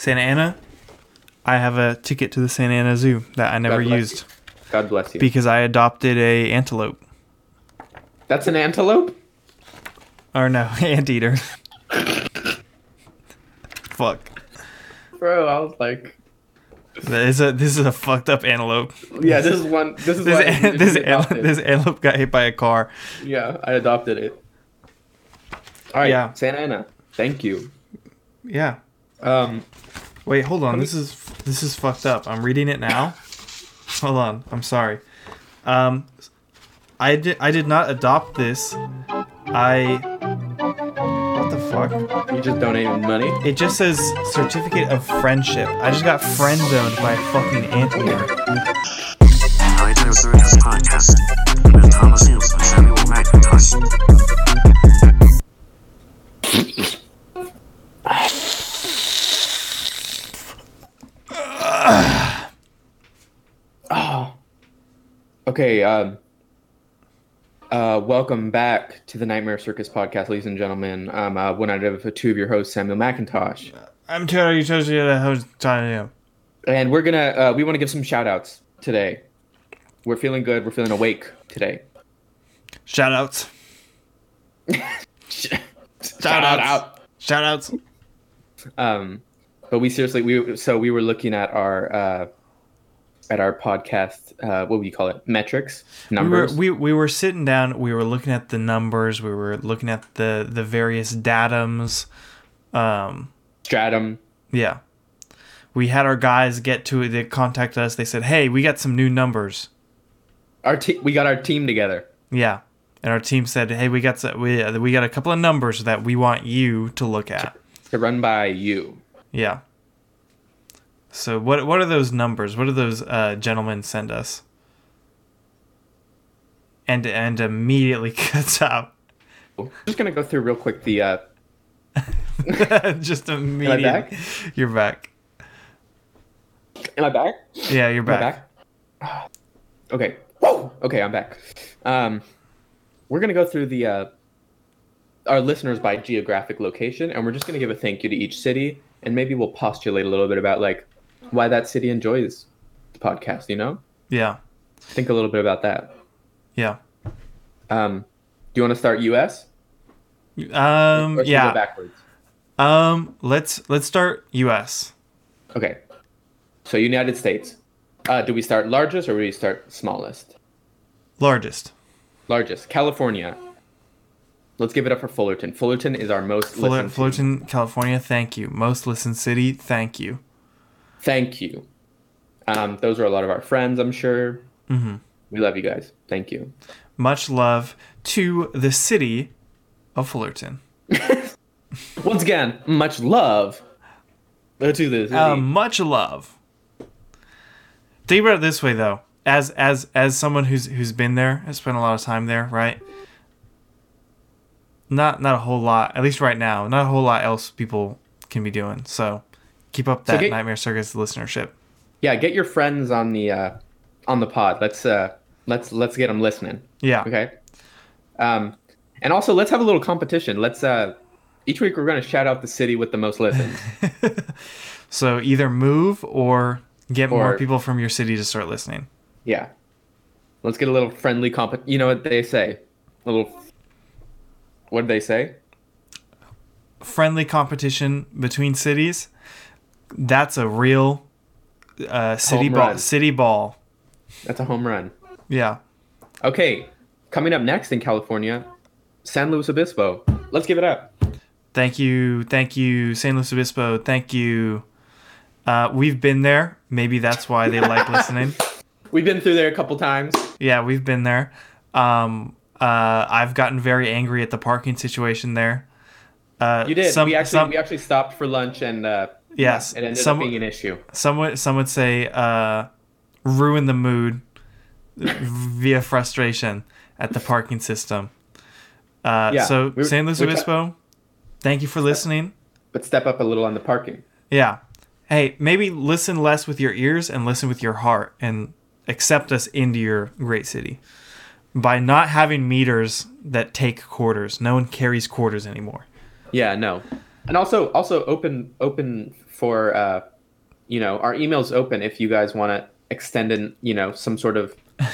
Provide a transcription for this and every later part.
Santa Ana. I have a ticket to the Santa Ana Zoo that I never God used God bless you. because I adopted a antelope That's an antelope. or no anteater. Fuck. Bro, I was like, This is a this is a fucked up antelope. yeah, this is one. This is This an- this, it an- adopted. this antelope got hit by a car. Yeah, I adopted it. All right, Yeah. Santa Ana. Thank you. Yeah. Um, Wait, hold on. This is this is fucked up. I'm reading it now. hold on. I'm sorry. Um, I did I did not adopt this. I what the fuck? you just donated money. It just says certificate of friendship. I just got friend zoned by a fucking anteater. Nightmare Circus Podcast with Thomas Nielsen Samuel McIntosh. Oh. Okay. Um. Uh, welcome back to the Nightmare Circus podcast, ladies and gentlemen. I'm uh, one out of two of your hosts, Samuel McIntosh, I'm telling you, telling you that host you. and we're gonna uh, we want to give some shout outs today. We're feeling good. We're feeling awake today. Shout outs. Shout outs. out. Shout outs. Um, but we seriously we so we were looking at our uh, at our podcast. Uh, what would you call it? Metrics, We were numbers. we, we were sitting down, we were looking at the numbers, we were looking at the the various datums. Um stratum. yeah. We had our guys get to it, they contacted us, they said, Hey, we got some new numbers. Our te- we got our team together. Yeah. And our team said, Hey, we got some, we uh, we got a couple of numbers that we want you to look at. to run by you. Yeah. So what what are those numbers? What do those uh, gentlemen send us? And and immediately cuts out. I'm just gonna go through real quick the. Uh, Just immediately. back? You're back. am I back? Yeah, you're back. back? Okay. Whoa! Okay, I'm back. Um, we're gonna go through the uh, our listeners by geographic location, and we're just gonna give a thank you to each city, and maybe we'll postulate a little bit about like why that city enjoys the podcast. You know, Yeah. think a little bit about that. Yeah. Um, do you want to start U.S. Um or should go yeah. backwards? Um let's let's start US. Okay. So United States. Uh, do we start largest or do we start smallest? Largest. Largest. California. Let's give it up for Fullerton. Fullerton is our most Fuller. Fullerton, California, thank you. Most listened city, thank you. Thank you. Um, those are a lot of our friends, I'm sure. hmm We love you guys. Thank you. Much love to the city of Fullerton. Once again, much love to this. Uh, much love. Think about it this way though. As as as someone who's who's been there, has spent a lot of time there, right? Not not a whole lot, at least right now. Not a whole lot else people can be doing. So keep up So that get- Nightmare Circus listenership. yeah, get your friends on the uh, on the pod. Let's uh, let's let's get them listening. Yeah. Okay. Um, and also let's have a little competition. Let's uh, each week we're gonna shout out the city with the most listens. So either move or get more people from your city to start listening. yeah. Let's get a little friendly comp. You know what they say? A little. What did they say? Friendly competition between cities. That's a real uh, city Home ball. run. City ball. That's a home run. Yeah. Okay, coming up next in California, San Luis Obispo. Let's give it up. Thank you, thank you, San Luis Obispo. Thank you. Uh, we've been there. Maybe that's why they like listening. We've been through there a couple times. Yeah, we've been there. Um, uh, I've gotten very angry at the parking situation there. Uh, You did. Some, we actually some, we actually stopped for lunch and uh, yes. it ended some, up being an issue. some would some would say uh, ruin the mood via frustration at the parking system. Uh, Yeah, so we were- San Luis Obispo, thank you for listening. But step up a little on the parking. Yeah. Hey, maybe listen less with your ears and listen with your heart and accept us into your great city. By not having meters that take quarters. No one carries quarters anymore. Yeah, no. And also, also open, open for, uh, you know, our email's open if you guys want to extend in, you know, some sort of A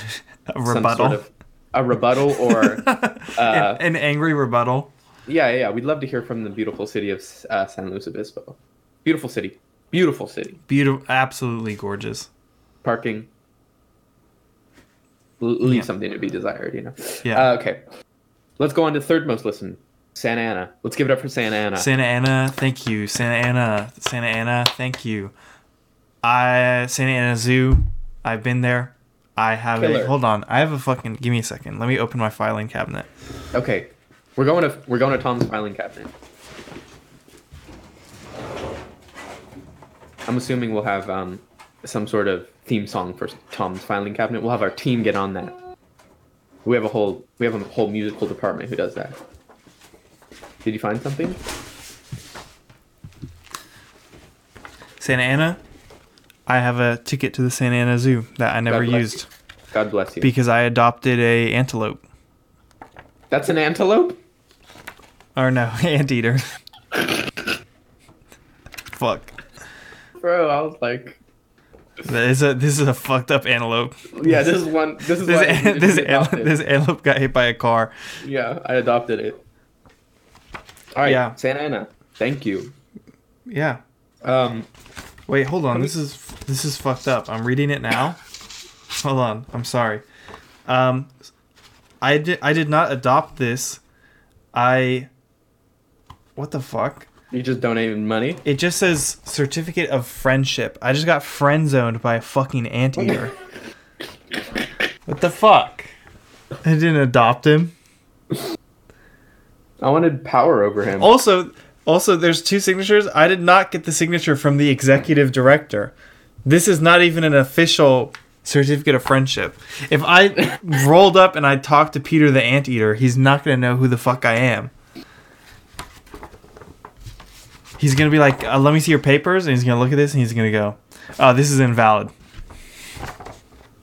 some rebuttal. sort of a rebuttal or uh, an, an angry rebuttal. yeah, yeah, yeah. We'd love to hear from the beautiful city of uh, San Luis Obispo. Beautiful city, beautiful city. Beautiful, absolutely gorgeous. Parking. L- leave Yeah. something to be desired, you know. Yeah. Uh, okay, let's go on to third most listened. Santa Ana. Let's give it up for Santa Ana. Santa Ana, thank you. Santa Ana, Santa Ana, thank you. I Santa Ana Zoo. I've been there. I have Killer. a hold on. I have a fucking. Give me a second. Let me open my filing cabinet. Okay, we're going to we're going to Tom's filing cabinet. I'm assuming we'll have um, some sort of theme song for Tom's filing cabinet. We'll have our team get on that. We have a whole we have a whole musical department who does that. Did you find something? Santa Ana. I have a ticket to the Santa Ana Zoo that I never used God bless you. because I adopted a antelope. That's an antelope. Or no, anteater. Fuck. Bro, I was like, That is a this is a fucked up antelope. yeah, this is one. This is This an- this, this antelope got hit by a car. Yeah, I adopted it. All right, Yeah. Santa Ana. Thank you. Yeah. Um, Wait, hold on. This is this is fucked up. I'm reading it now. hold on. I'm sorry. Um, I did I did not adopt this. I. What the fuck? you just donated money. It just says certificate of friendship. I just got friend zoned by a fucking anteater. what the fuck? I didn't adopt him. I wanted power over him. Also, also, there's two signatures. I did not get the signature from the executive director. This is not even an official certificate of friendship. If I rolled up and I talked to Peter the Anteater, he's not gonna know who the fuck I am. He's gonna be like, uh, "Let me see your papers," and he's gonna look at this and he's gonna go, "Oh, this is invalid."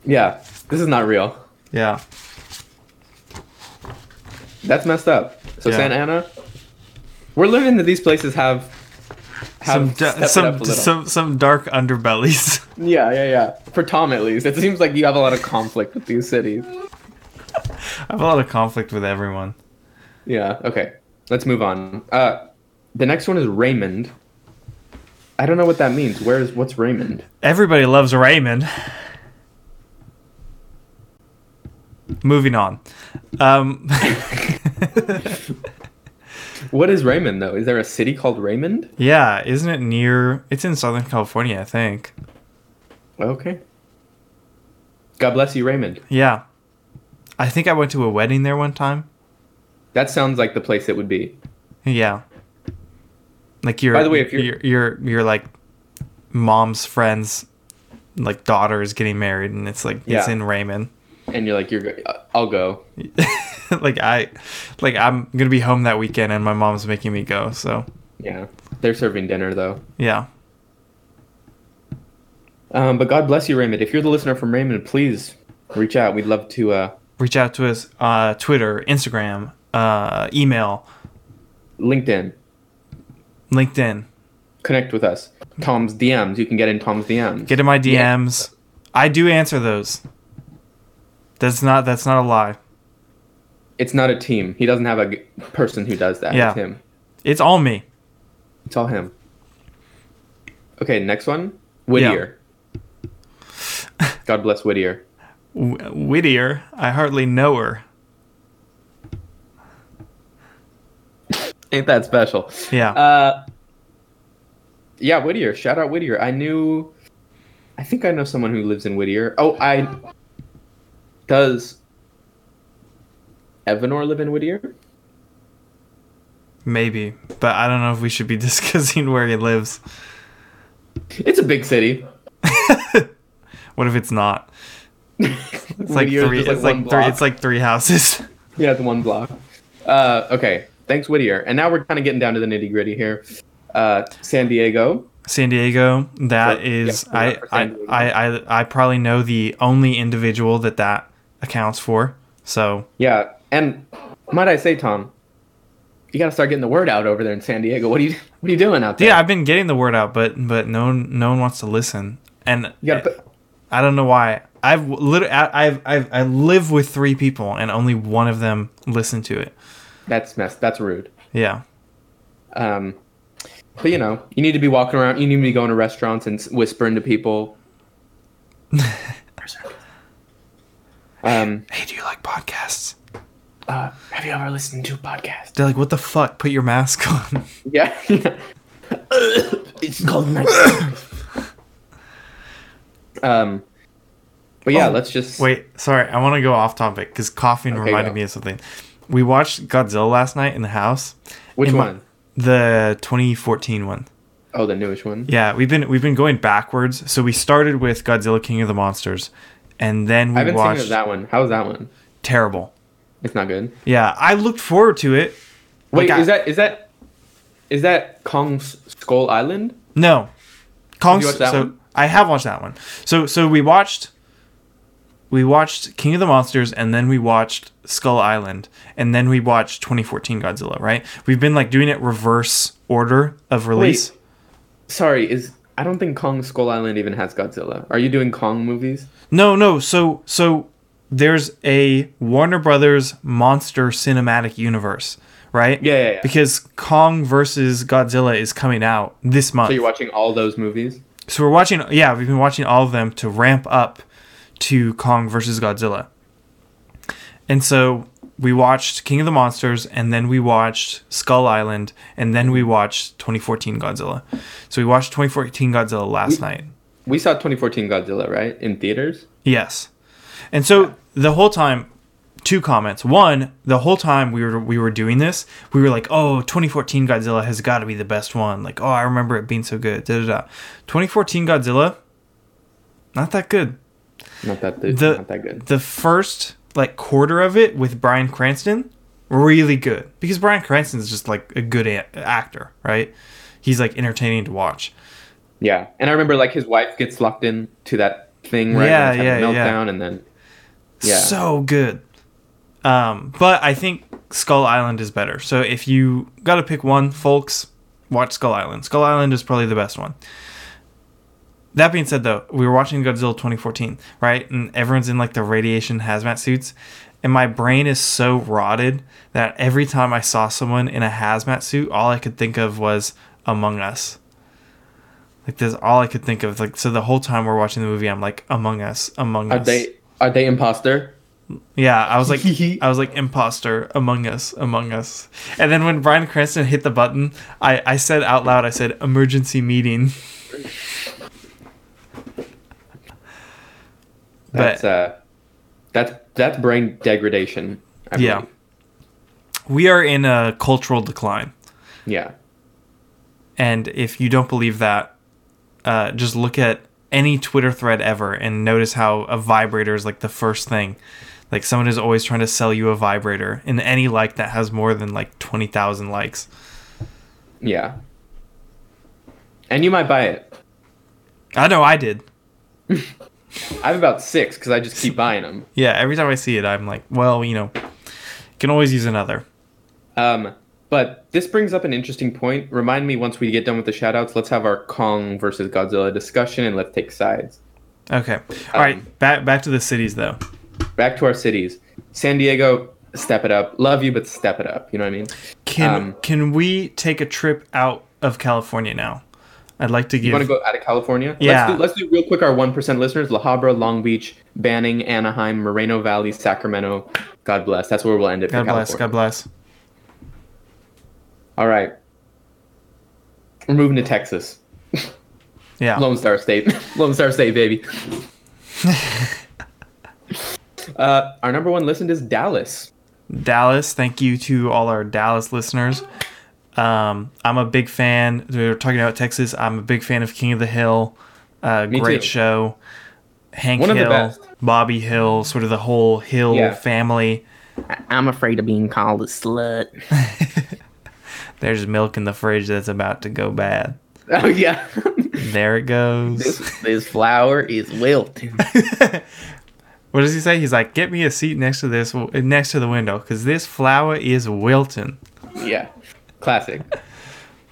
Yeah, this is not real. Yeah, That's messed up. So Yeah. Santa Ana, we're learning that these places have some have da- some up a little. some some dark underbellies. Yeah, yeah, yeah. For Tom, at least, it seems like you have a lot of conflict with these cities. I have a lot of conflict with everyone. Yeah. Okay. Let's move on. Uh, the next one is Raymond. I don't know what that means. Where's what's Raymond? Everybody loves Raymond. Moving on. Um, What is Raymond though? Is there a city called Raymond? yeah, isn't it near? It's in Southern California, I think. Okay. God bless you, Raymond. Yeah. I think I went to a wedding there one time. That sounds like the place it would be. Yeah. Like your By the way, if you're- your your your like mom's friend's like daughter is getting married and it's like it's in Raymond. And you're like, you're. go- uh, I'll go. like I like I'm going to be home that weekend and my mom's making me go. So, Yeah. They're serving dinner though. yeah. Um, but God bless you, Raymond. If you're the listener from Raymond, please reach out. We'd love to. Uh, Reach out to us uh Twitter, Instagram, uh email, LinkedIn, LinkedIn. connect with us. Tom's DMs. You can get in Tom's DMs. Get in my Yeah. DMs. I do answer those. That's not that's not a lie. It's not a team. He doesn't have a g- person who does that. Yeah. It's him. It's all me. It's all him. Okay, next one. Whittier. God bless Whittier. W- Whittier, I hardly know her. Ain't that special? Yeah. Uh, yeah, Whittier. Shout out Whittier. I knew. I think I know someone who lives in Whittier. Oh, I. Does. Evanor live in Whittier? Maybe, but I don't know if we should be discussing where he lives. It's a big city. What if it's not? It's like three. like, it's like one three. It's like three houses. Yeah, it's one block. Uh, okay. Thanks, Whittier. And now we're kind of getting down to the nitty gritty here. Uh, San Diego. San Diego. That So, is, yeah, I, I. I, I, I probably know the only individual that that accounts for. So Yeah, and might I say, Tom, you gotta start getting the word out over there in San Diego. What are you What are you doing out there? Yeah, I've been getting the word out, but but no one no one wants to listen, and you gotta put. I don't know why. I've literally I've, I've I live with three people, and only one of them listened to it. That's mess. That's rude. Yeah. Um, but you know, you need to be walking around. You need to be going to restaurants and whispering to people. um, Hey, do you like podcasts? uh, have you ever listened to a podcast? They're like, what the fuck? Put your mask on. Yeah. it's called night. um, but yeah, Oh, let's just Wait, sorry, I want to go off topic because coughing Okay, reminded go. me of something. We watched Godzilla last night in the house. Which in my- one? The 2014 one. Oh, the newest one. Yeah, we've been we've been going backwards. So we started with Godzilla King of the Monsters, and then I we haven't watched seen that one. How was that one? terrible. It's not good. Yeah, I looked forward to it. Wait, Like, I- is that is that is that Kong's Skull Island? No, Kong. you watch that so one? I have watched that one. So so we watched. We watched King of the Monsters, and then we watched Skull Island, and then we watched 2014 Godzilla. Right? We've been like doing it reverse order of release. Wait, sorry, is I don't think Kong Skull Island even has Godzilla. Are you doing Kong movies? No, no. So so there's a Warner Brothers monster cinematic universe, right? Yeah, yeah, yeah. Because Kong versus Godzilla is coming out this month. So you're watching all those movies? So we're watching, yeah, we've been watching all of them to ramp up to Kong versus Godzilla. And so we watched King of the Monsters, and then we watched Skull Island, and then we watched 2014 Godzilla. So we watched 2014 Godzilla last night. We saw 2014 Godzilla, right? In theaters? Yes. And so the whole time, two comments. One, the whole time we were we were doing this, we were like, "Oh, 2014 Godzilla has got to be the best one." Like, "Oh, I remember it being so good." Da da da. 2014 Godzilla, not that good. Not that good. The not that good. the first like quarter of it with Bryan Cranston, really good because Bryan Cranston is just like a good a- actor, right? He's like entertaining to watch. Yeah. And I remember like his wife gets locked in to that thing, right? Yeah, And it's having a yeah, yeah. meltdown and then Yeah. So good. Um, but I think Skull Island is better. So if you got to pick one, folks, watch Skull Island. Skull Island is probably the best one. That being said, though, we were watching Godzilla 2014, right? And everyone's in like the radiation hazmat suits. And my brain is so rotted that every time I saw someone in a hazmat suit, all I could think of was Among Us. Like, that's all I could think of. Like, so the whole time we're watching the movie, I'm like, Among Us, Among are Us. they are they imposter? Yeah, I was like, I was like, imposter, Among Us, Among Us. And then when Bryan Cranston hit the button, I, I said out loud, I said, emergency meeting. That's But uh that's that's brain degradation. I Yeah. believe. we are in a cultural decline. Yeah. And if you don't believe that, uh, just look at any Twitter thread ever and notice how a vibrator is like the first thing. Like someone is always trying to sell you a vibrator in any like that has more than like 20,000 likes. Yeah. And you might buy it. I know I did. I have about six because I just keep buying them. Yeah, every time I see it, I'm like, well, you know, can always use another. Um, but this brings up an interesting point. Remind me once we get done with the shoutouts, let's have our Kong versus Godzilla discussion and let's take sides. Okay. All right. Um, Back back to the cities though. Back to our cities. San Diego, step it up. Love you, but step it up. You know what I mean? Can Um, can we take a trip out of California now? I'd like to give. You want to go out of California? Yeah. Let's do, let's do real quick our 1% listeners La Habra, Long Beach, Banning, Anaheim, Moreno Valley, Sacramento. God bless. That's where we'll end it God bless. California. God bless. All right. We're moving to Texas. Yeah. Lone Star State. Lone Star State, baby. uh, our number one listened is Dallas. Dallas. Thank you to all our Dallas listeners. Um, I'm a big fan. We were talking about Texas. I'm a big fan of King of the Hill. Uh, Me great too. show. Hank One of the Hill, best. Bobby Hill, sort of the whole Hill Yeah. family. I'm afraid of being called a slut. There's milk in the fridge that's about to go bad. Oh yeah. There it goes. this, this flower is wilting. What does he say? He's like, "Get me a seat next to this, next to the window, because this flower is wilting." yeah. Classic.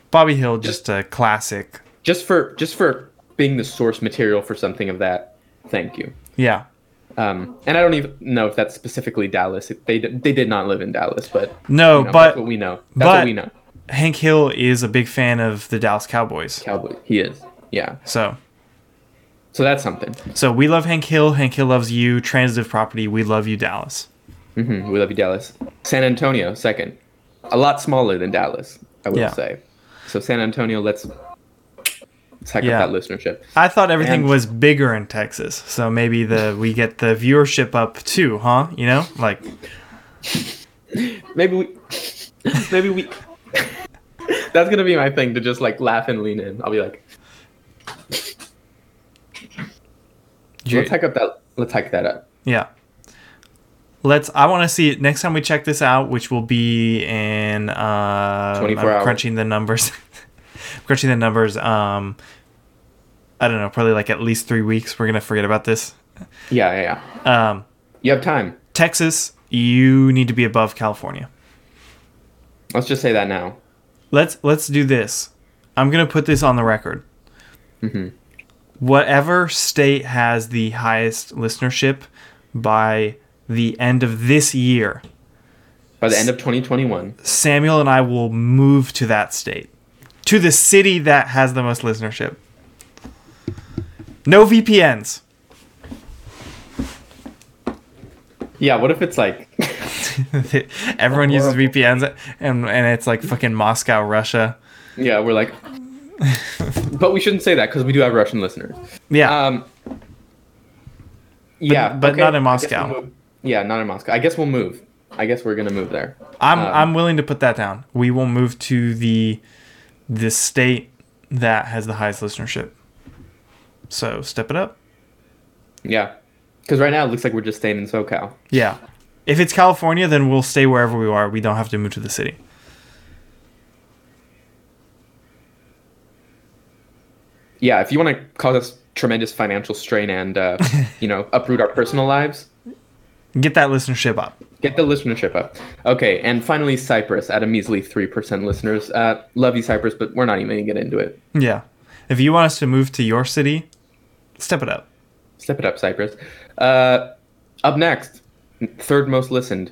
Bobby Hill, just a classic. Just for just for being the source material for something of that. Thank you. Yeah. Um, and I don't even know if that's specifically Dallas. They they did not live in Dallas, but No, you know, but that's what we know. That's but- what we know. Hank Hill is a big fan of the Dallas Cowboys. Cowboy. He is. Yeah. So, So that's something. so we love Hank Hill. Hank Hill loves you. Transitive property. We love you, Dallas. Mm-hmm. We love you, Dallas. San Antonio, second. A lot smaller than Dallas, I would Yeah. say. So San Antonio, let's let's Yeah. up that listenership. I thought everything And- was bigger in Texas, so maybe the we get the viewership up too, huh? You know, like Maybe we, maybe we. That's gonna be my thing to just like laugh and lean in. I'll be like, let's hike up that. Let's hike that up. yeah. Let's. I want to see it next time we check this out, which will be in. Uh, 24 I'm hours. Crunching the numbers. crunching the numbers. Um, I don't know. Probably like at least three weeks. We're gonna forget about this. Yeah, yeah, yeah. Um, You have time. Texas, you need to be above California. Let's just say that now. Let's let's do this. I'm gonna put this on the record. mm-hmm. Whatever state has the highest listenership by the end of this year, By the end of 2021, Samuel and I will move to that state, to the city that has the most listenership. No VPNs. yeah. What if it's like, Everyone uses VPNs, and and it's like fucking Moscow, Russia. yeah, we're like, but we shouldn't say that because we do have Russian listeners. Yeah, Um. Yeah, but not in Moscow. Yeah, not in Moscow. I guess we'll move. I guess we're gonna move there. I'm um, I'm willing to put that down. We will move to the the state that has the highest listenership. So step it up. Yeah, because right now it looks like we're just staying in SoCal. Yeah. If it's California, then we'll stay wherever we are. We don't have to move to the city. Yeah, if you want to cause us tremendous financial strain and uh, you know uproot our personal lives, Get that listenership up. get the listenership up. Okay, and finally Cyprus at a measly three percent listeners. Uh, love you Cyprus, but we're not even gonna get into it. Yeah. If you want us to move to your city, step it up. Step it up, Cyprus. Uh, up next, third most listened.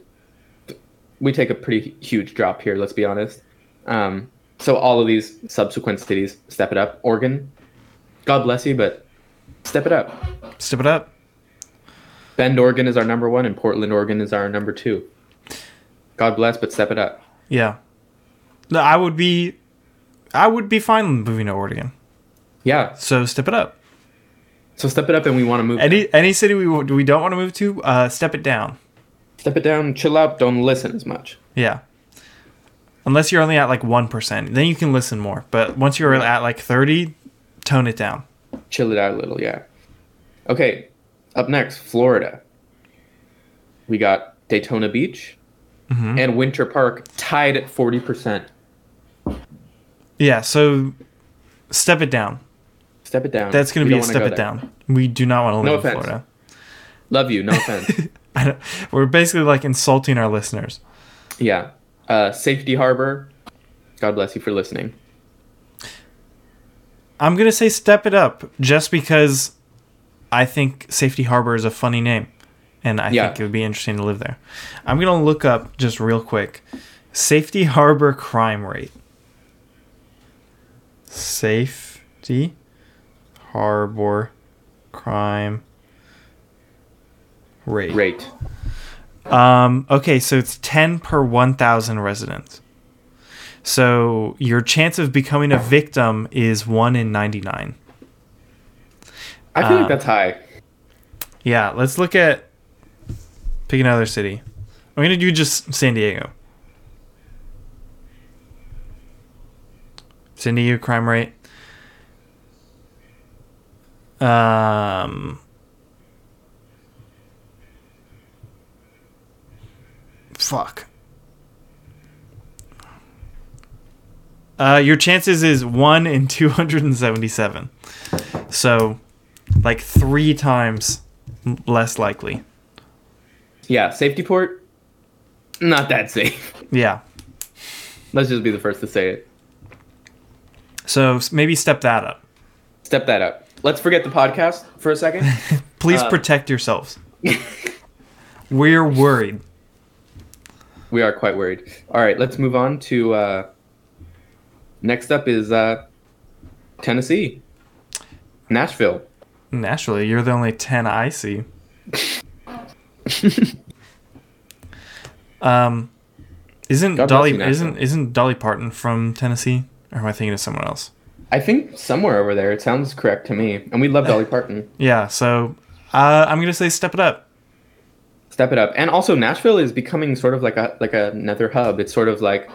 We take a pretty huge drop here. Let's be honest. Um, so all of these subsequent cities step it up. Oregon, God bless you, but step it up. Step it up. Bend, Oregon is our number one, and Portland, Oregon is our number two. God bless, but step it up. Yeah. No, I would be I would be fine moving to Oregon. Yeah, So step it up. so step it up, and we want to move. Any any city we we don't want to move to, uh, step it down. Step it down, chill out, don't listen as much. Yeah. Unless you're only at like 1%, then you can listen more. But once you're at like 30, tone it down. Chill it out a little, yeah. Okay, up next, Florida. We got Daytona Beach Mm-hmm. and Winter Park tied at 40%. Yeah, so step it down. Step it down. That's going to be a step it there. down. We do not want to live No in offense. Florida. Love you, no offense. I don't, we're basically like insulting our listeners. yeah. Uh, Safety Harbor. God bless you for listening. I'm going to say step it up just because I think Safety Harbor is a funny name. And I Yeah. think it would be interesting to live there. I'm going to look up just real quick Safety Harbor crime rate. Safety Harbor crime rate. Great. Um, okay, so it's 10 per 1,000 residents. So your chance of becoming a victim is 1 in 99. I feel Uh, like that's high. Yeah, let's look at. Pick another city. I'm going to do just San Diego. San Diego crime rate. Um. Fuck. Uh, your chances is 1 in 277. So, like three times less likely. Yeah, Safety Port. Not that safe. Yeah. Let's just be the first to say it. So maybe step that up. Step that up. Let's forget the podcast for a second. Please Uh, protect yourselves. We're worried. we are quite worried. All right, let's move on to uh, next up is uh, Tennessee, Nashville. Naturally, you're the only 10 I see. um, isn't God Dolly isn't isn't Dolly Parton from Tennessee? Or am I thinking of someone else? I think somewhere over there. It sounds correct to me. And we love Dolly Parton. Yeah, so uh, I'm gonna say step it up. Step it up. And also Nashville is becoming sort of like a like another hub. It's sort of like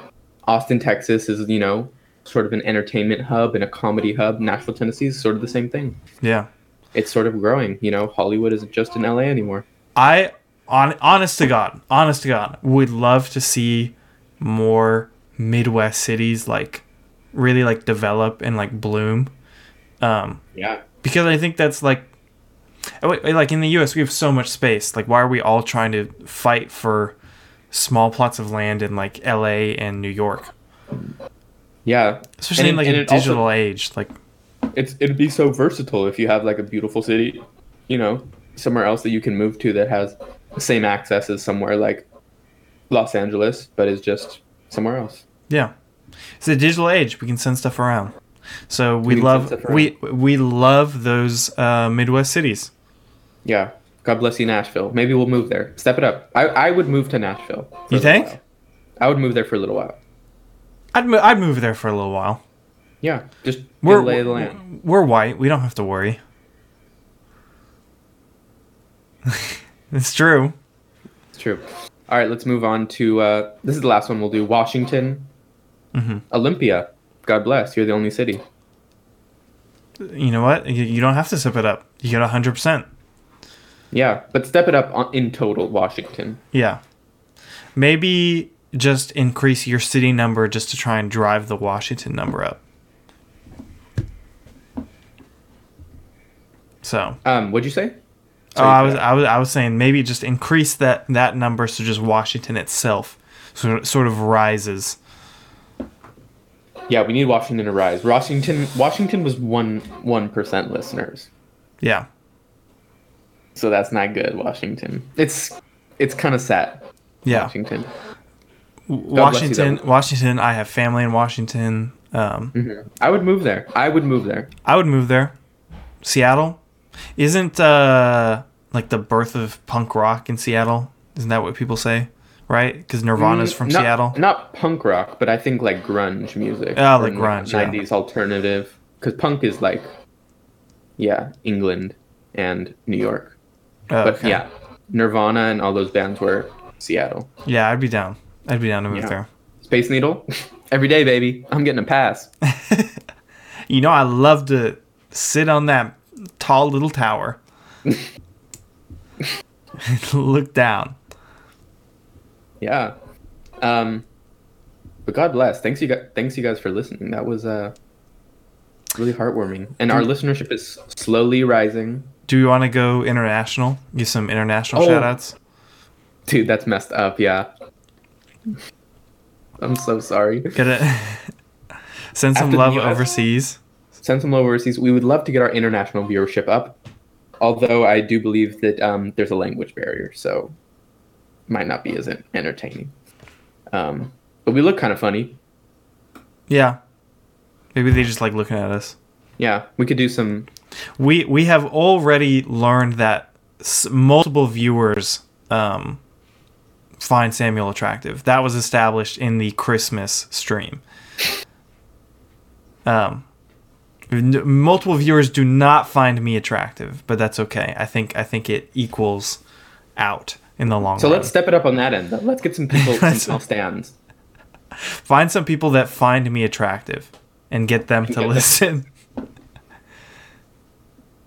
Austin, Texas is, you know, sort of an entertainment hub and a comedy hub. Nashville, Tennessee is sort of the same thing. Yeah, It's sort of growing, you know. Hollywood isn't just in LA anymore. I on honest to God, honest to God, would love to see more Midwest cities like really like develop and like bloom. Um, Yeah. because I think that's like oh, like in the US we have so much space. Like why are we all trying to fight for small plots of land in like LA and New York? Yeah. Especially in And it- like a it also- digital age. Like it's it'd be so versatile if you have like a beautiful city, you know, somewhere else that you can move to that has the same access as somewhere like Los Angeles, but is just somewhere else. yeah. It's a digital age. We can send stuff around. So we send love we we love those uh, Midwest cities. Yeah. God bless you, Nashville. Maybe we'll move there. Step it up. I, I would move to Nashville. You think? while. I would move there for a little while. I'd mo- I'd move there for a little while. Yeah. Just We're we're, lay the land. we're white. We don't have to worry. it's true. It's true. All right, let's move on to uh, this is the last one we'll do. Washington, Mhm. Olympia. God bless. You're the only city. You know what? You, you don't have to sip it up. You get hundred percent. Yeah, but step it up in total, Washington. Yeah. Maybe just increase your city number just to try and drive the Washington number up. So, Um, what'd you say? oh, I was I was I was saying maybe just increase that that number so just Washington itself sort of, sort of rises. Yeah, we need Washington to rise. Washington, Washington was one one percent listeners, Yeah. so that's not good. Washington, it's it's kind of sad. Yeah. Washington. Washington. Washington, I have family in Washington. Um Mhm. I would move there. I would move there. I would move there. Seattle isn't uh like the birth of punk rock in Seattle. Isn't that what people say? Right? Because Nirvana's Mm, from not, Seattle. Not punk rock, but I think like grunge music. Oh, like grunge, yeah. Nineties alternative. Because punk is like, yeah, England and New York. Oh, But okay. yeah, Nirvana and all those bands were Seattle. yeah, I'd be down. I'd be down to move Yeah. there. Space Needle, every day, baby. I'm getting a pass. You know, I love to sit on that tall little tower, look down. Yeah. Um, but God bless. Thanks you guys. Thanks you guys for listening. That was uh really heartwarming, and our listenership is slowly rising. Do you want to go international? Give some international Oh. shout outs? Dude, that's messed up. Yeah. I'm so sorry. It? Send some After love overseas. Send some love overseas. We would love to get our international viewership up. Although I do believe that um, there's a language barrier, so might not be as entertaining. Um, but we look kind of funny. Yeah. Maybe they just like looking at us. Yeah, we could do some. we we have already learned that s- multiple viewers um, find Samuel attractive. That was established in the Christmas stream. Um, multiple viewers do not find me attractive, but that's okay. I think I think it equals out in the long So run. let's step it up on that end. Let's get some people, some stands. find some people that find me attractive and get them to listen.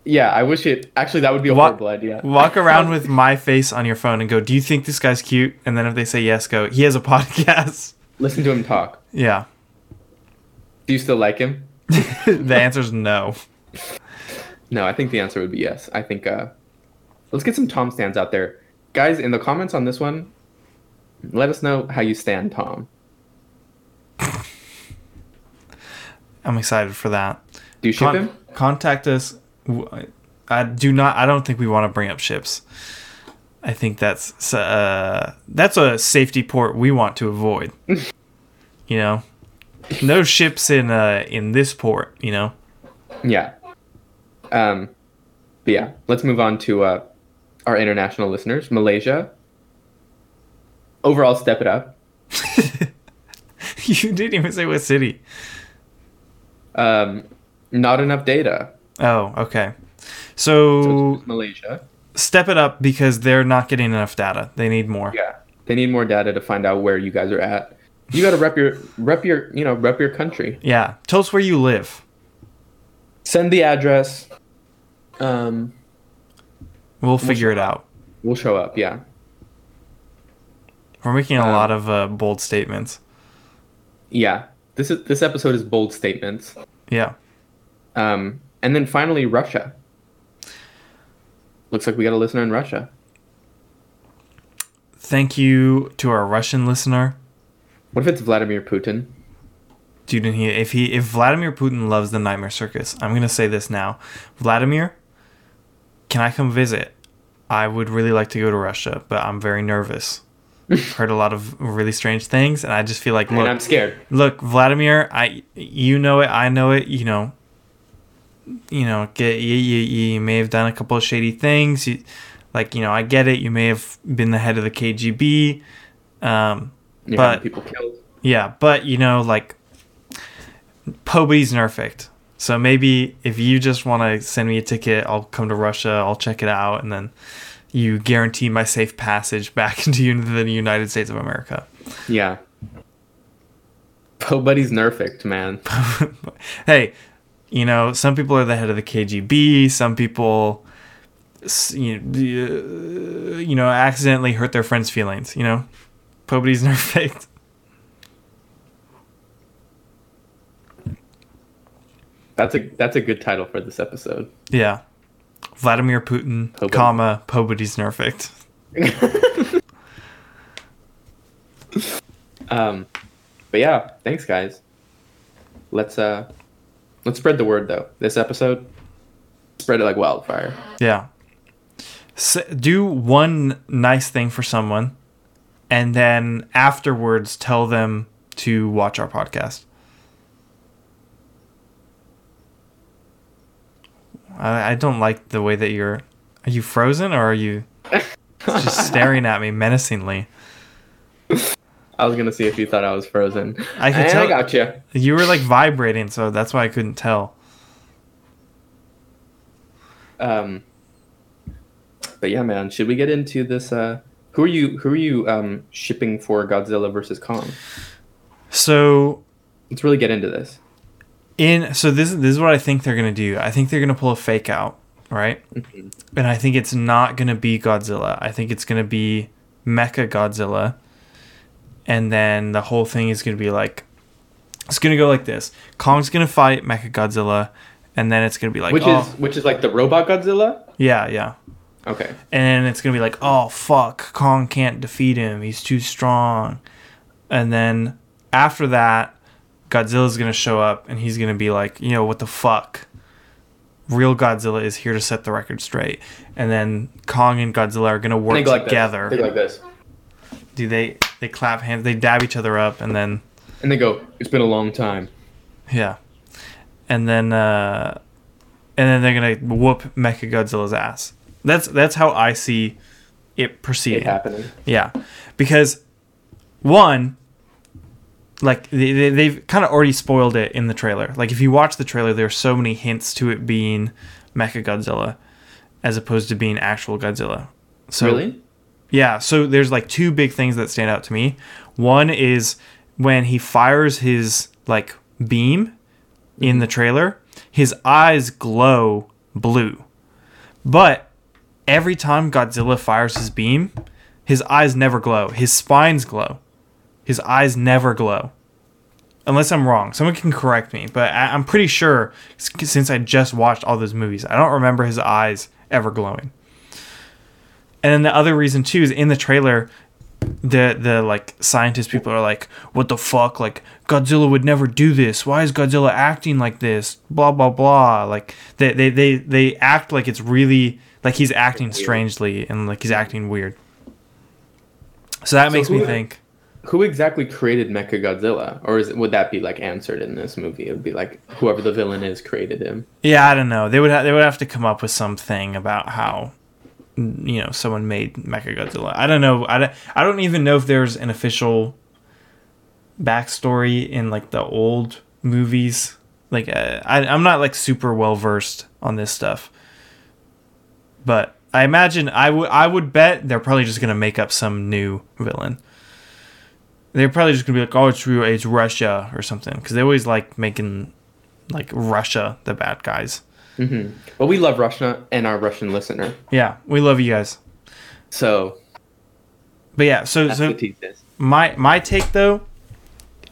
Yeah, I wish it. Actually, that would be a What- horrible idea. Walk around with my face on your phone and go, "Do you think this guy's cute?" And then if they say yes, go, "He has a podcast." Listen to him talk. Yeah. Do you still like him? The answer is no. No, I think the answer would be yes. I think. uh Let's get some Tom stands out there, guys. In the comments on this one, let us know how you stand Tom. I'm excited for that. Do you ship Con- him? contact us. I do not. I don't think we want to bring up ships. I think that's uh, that's a safety port we want to avoid. you know, no ships in uh, in this port. You know. Yeah. Um, but yeah, let's move on to uh, our international listeners. Malaysia. Overall, step it up. you didn't even say what city. Um, not enough data. Oh, okay. So So Malaysia. step it up because they're not getting enough data. They need more. Yeah, they need more data to find out where you guys are at. You got to rep your rep your you know rep your country. Yeah. Tell us where you live. Send the address. Um, We'll figure it out. we'll show up. Yeah. We're making a Um, lot of uh, bold statements. Yeah. This is this episode is bold statements. Yeah. Um, and then finally Russia. Looks like we got a listener in Russia. Thank you to our Russian listener. What if it's Vladimir Putin? Dude, and he if he if Vladimir Putin loves the Nightmare Circus, I'm gonna say this now. Vladimir, can I come visit? I would really like to go to Russia, but I'm very nervous. I've heard a lot of really strange things, and I just feel like and I'm scared. look, Vladimir, I you know it, I know it. You know, you know, get you, you, you may have done a couple of shady things. You, like you know, I get it. You may have been the head of the KGB. Um, You're But- people killed. yeah, but you know, like Poby's nerfed. So maybe if you just want to send me a ticket, I'll come to Russia, I'll check it out, and then you guarantee my safe passage back into the United States of America. Yeah. Nobody's nerfed, man. hey, you know, some people are the head of the KGB, some people you know, you know accidentally hurt their friends' feelings, you know. Poby's nerfed. That's a that's a good title for this episode. Yeah. Vladimir Putin, Pobody. comma, Pobody's nerfed. Um, but yeah, thanks guys. Let's uh, let's spread the word though. This episode, spread it like wildfire. Yeah. Do one nice thing for someone, and then afterwards tell them to watch our podcast. I, I don't like the way that you're. Are you frozen or are you just staring at me menacingly? I was gonna see if you thought I was frozen. I could and tell- I got you. You were like vibrating, so that's why I couldn't tell. Um, but yeah, man, should we get into this? Uh, who are you? Who are you um, shipping for Godzilla versus Kong? So Let's really get into this. in so this this is what I think they're gonna do. I think they're gonna pull a fake out, right? And I think it's not gonna be Godzilla. I think it's gonna be Mecha Godzilla, and then the whole thing is gonna be like, it's gonna go like this: Kong's gonna fight Mecha Godzilla, and then it's gonna be like, which oh, is which is like the robot Godzilla. yeah, yeah, Okay. and it's gonna be like, oh fuck, Kong can't defeat him. He's too strong. And then after that, Godzilla's gonna show up, and he's gonna be like, you know, what the fuck? Real Godzilla is here to set the record straight. And then Kong and Godzilla are gonna work They go like together. This. They like this, Do they? They clap hands. They dab each other up, and then and they go. It's been a long time. yeah, and then uh, and then they're gonna whoop Mecha Godzilla's ass. That's that's how I see it proceeding. It happening. Yeah, because one, like they, they, they've kind of already spoiled it in the trailer. Like if you watch the trailer, there are so many hints to it being Mecha Godzilla, as opposed to being actual Godzilla. So really? yeah, so there's like two big things that stand out to me. One is when he fires his like beam in mm-hmm. the trailer, his eyes glow blue. But every time Godzilla fires his beam, his eyes never glow. His spines glow. His eyes never glow. Unless I'm wrong. Someone can correct me, but I- I'm pretty sure since I just watched all those movies, I don't remember his eyes ever glowing. And then the other reason too is in the trailer, the the like scientist people are like, what the fuck? Like Godzilla would never do this. Why is Godzilla acting like this? Blah blah blah. Like they they they, they act like it's really like he's acting strangely and like he's acting weird. So that makes me think. Who exactly created Mecha Godzilla? Or is it, would that be like answered in this movie? It would be like whoever the villain is created him. Yeah, I don't know. They would ha- they would have to come up with something about how you know someone made Mecha Godzilla. I don't know. I don't, I don't even know if there's an official backstory in like the old movies. Like uh, I I'm not like super well versed on this stuff. But I imagine I would I would bet they're probably just going to make up some new villain. They're probably just going to be like, "Oh, it's it's Russia" or something cuz they always like making like Russia the bad guys. hmm But we love Russia and our Russian listener. Yeah, we love you guys. So But yeah, so so what tease is. my my take though,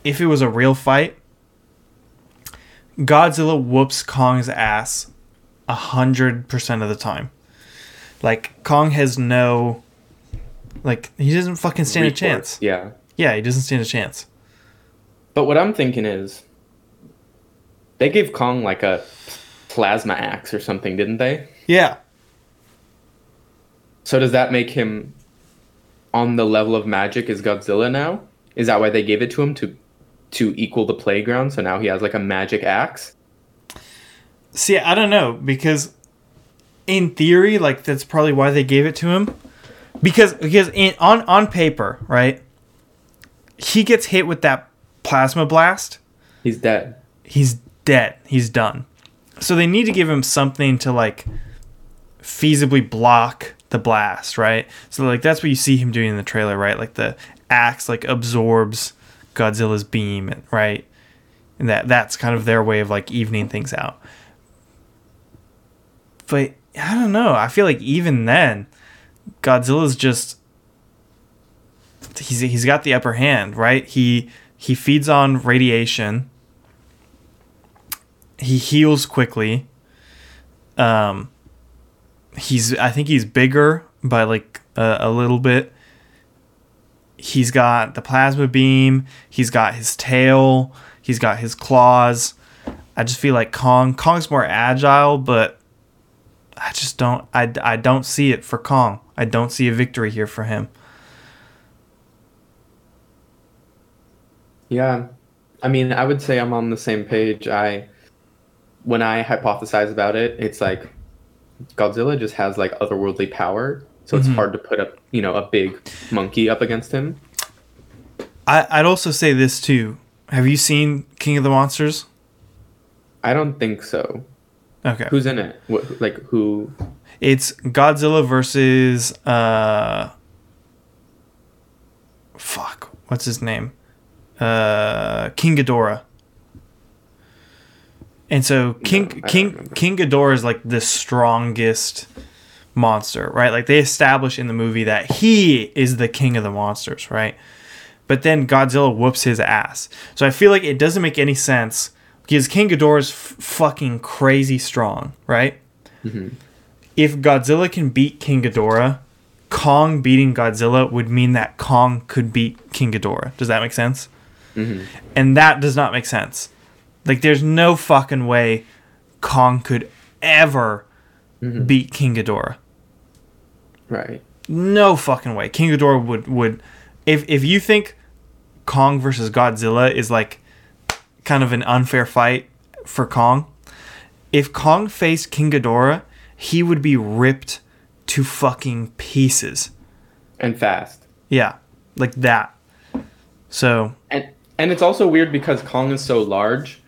if it was a real fight, Godzilla whoops Kong's ass a hundred percent of the time. Like Kong has no, like he doesn't fucking stand a chance. Yeah. Yeah, he doesn't stand a chance. But what I'm thinking is, they gave Kong like a plasma axe or something, didn't they? Yeah, So does that make him on the level of magic as Godzilla now? Is that why they gave it to him to to equal the playground? So now he has like a magic axe. See, I don't know because in theory, like that's probably why they gave it to him. Because because in on on paper, right? He gets hit with that plasma blast, He's dead. he's dead. He's done. So they need to give him something to like feasibly block the blast, right? So like that's what you see him doing in the trailer, right? Like the axe like absorbs Godzilla's beam, right? And that that's kind of their way of like evening things out. But I don't know. I feel like even then, Godzilla's just he's he's got the upper hand, right? He he feeds on radiation. He heals quickly. Um he's I think he's bigger by like a, a little bit. He's got the plasma beam, he's got his tail, he's got his claws. I just feel like Kong Kong's more agile, but I just don't I, I don't see it for Kong. I don't see a victory here for him. Yeah. I mean, I would say I'm on the same page. I when I hypothesize about it, it's like Godzilla just has like otherworldly power, so it's Mhm. hard to put up, you know, a big monkey up against him. I, I'd also say this too. Have you seen King of the Monsters? I don't think so. Okay. Who's in it? What, like who? It's Godzilla versus uh fuck, what's his name? Uh King Ghidorah. And so King don't King remember. King Ghidorah is like the strongest monster, right? Like they establish in the movie that he is the king of the monsters, right? But then Godzilla whoops his ass. So I feel like it doesn't make any sense because King Ghidorah is f- fucking crazy strong, right? if Godzilla can beat King Ghidorah, Kong beating Godzilla would mean that Kong could beat King Ghidorah. Does that make sense? Mhm. And that does not make sense. Like, there's no fucking way Kong could ever beat King Ghidorah. Right. No fucking way. King Ghidorah would would if if you think Kong versus Godzilla is like kind of an unfair fight for Kong, if Kong faced King Ghidorah, he would be ripped to fucking pieces. And fast. Yeah, like that. So And and it's also weird because Kong is so large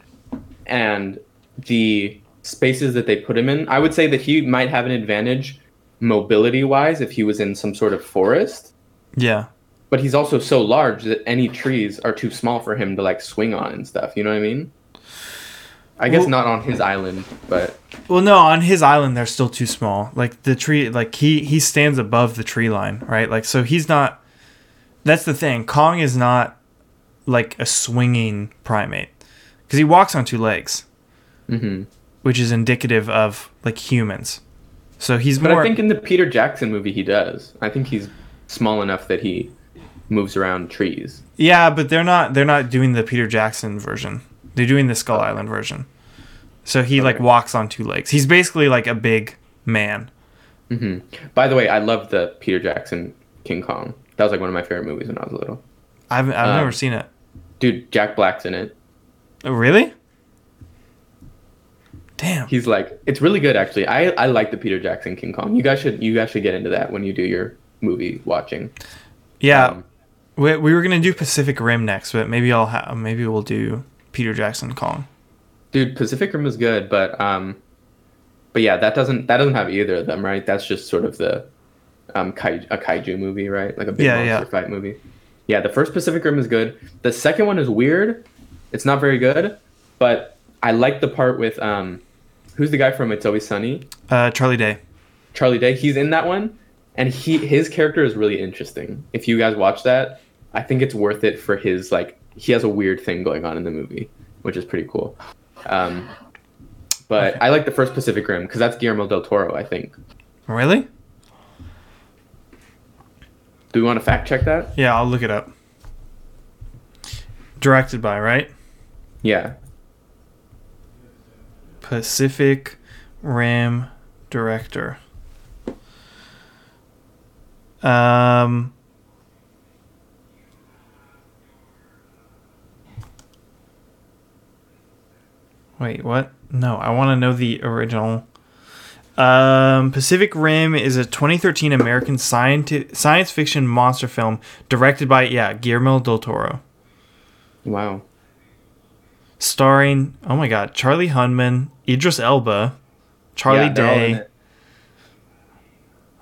and the spaces that they put him in, I would say that he might have an advantage mobility wise if he was in some sort of forest. yeah, But he's also so large that any trees are too small for him to like swing on and stuff. You know what I mean? I guess Well- not on his island, but Well, no, on his island they're still too small. Like the tree, like he he stands above the tree line, right? Like so he's not. That's the thing. Kong is not like a swinging primate because he walks on two legs, hmm which is indicative of like humans. So he's but more. I think in the Peter Jackson movie he does. I think he's small enough that he moves around trees. Yeah, but they're not they're not doing the Peter Jackson version. They're doing the Skull Island version. So he like walks on two legs. He's basically like a big man. Mm-hmm. By the way, I love the Peter Jackson King Kong. That was like one of my favorite movies when I was little. I've I've Um, never seen it. Dude, Jack Black's in it. Oh, really? Damn. He's like, it's really good actually. I I like the Peter Jackson King Kong. You guys should you guys should get into that when you do your movie watching. Yeah. Um, we, we were gonna do Pacific Rim next, but maybe I'll ha- maybe we'll do Peter Jackson Kong. Dude, Pacific Rim is good, but um, but yeah, that doesn't that doesn't have either of them, right? That's just sort of the um kai, a kaiju movie, right? Like a big Yeah, monster yeah. fight movie. Yeah, the first Pacific Rim is good. The second one is weird. It's not very good, but I like the part with um, who's the guy from It's Always Sunny? Uh, Charlie Day. Charlie Day. He's in that one, and he his character is really interesting. If you guys watch that, I think it's worth it for his like he has a weird thing going on in the movie, which is pretty cool. Um, but Okay. I like the first Pacific Rim because that's Guillermo del Toro. I think. Really? Do we want to fact check that? Yeah, I'll look it up. Directed by right Yeah. Pacific Rim director. Um. Wait, what? No, I want to know the original. Um, Pacific Rim is a 2013 American scienti- science fiction monster film directed by yeah Guillermo del Toro, Wow. starring oh my god Charlie Hunnam, Idris Elba, Charlie Yeah, Day.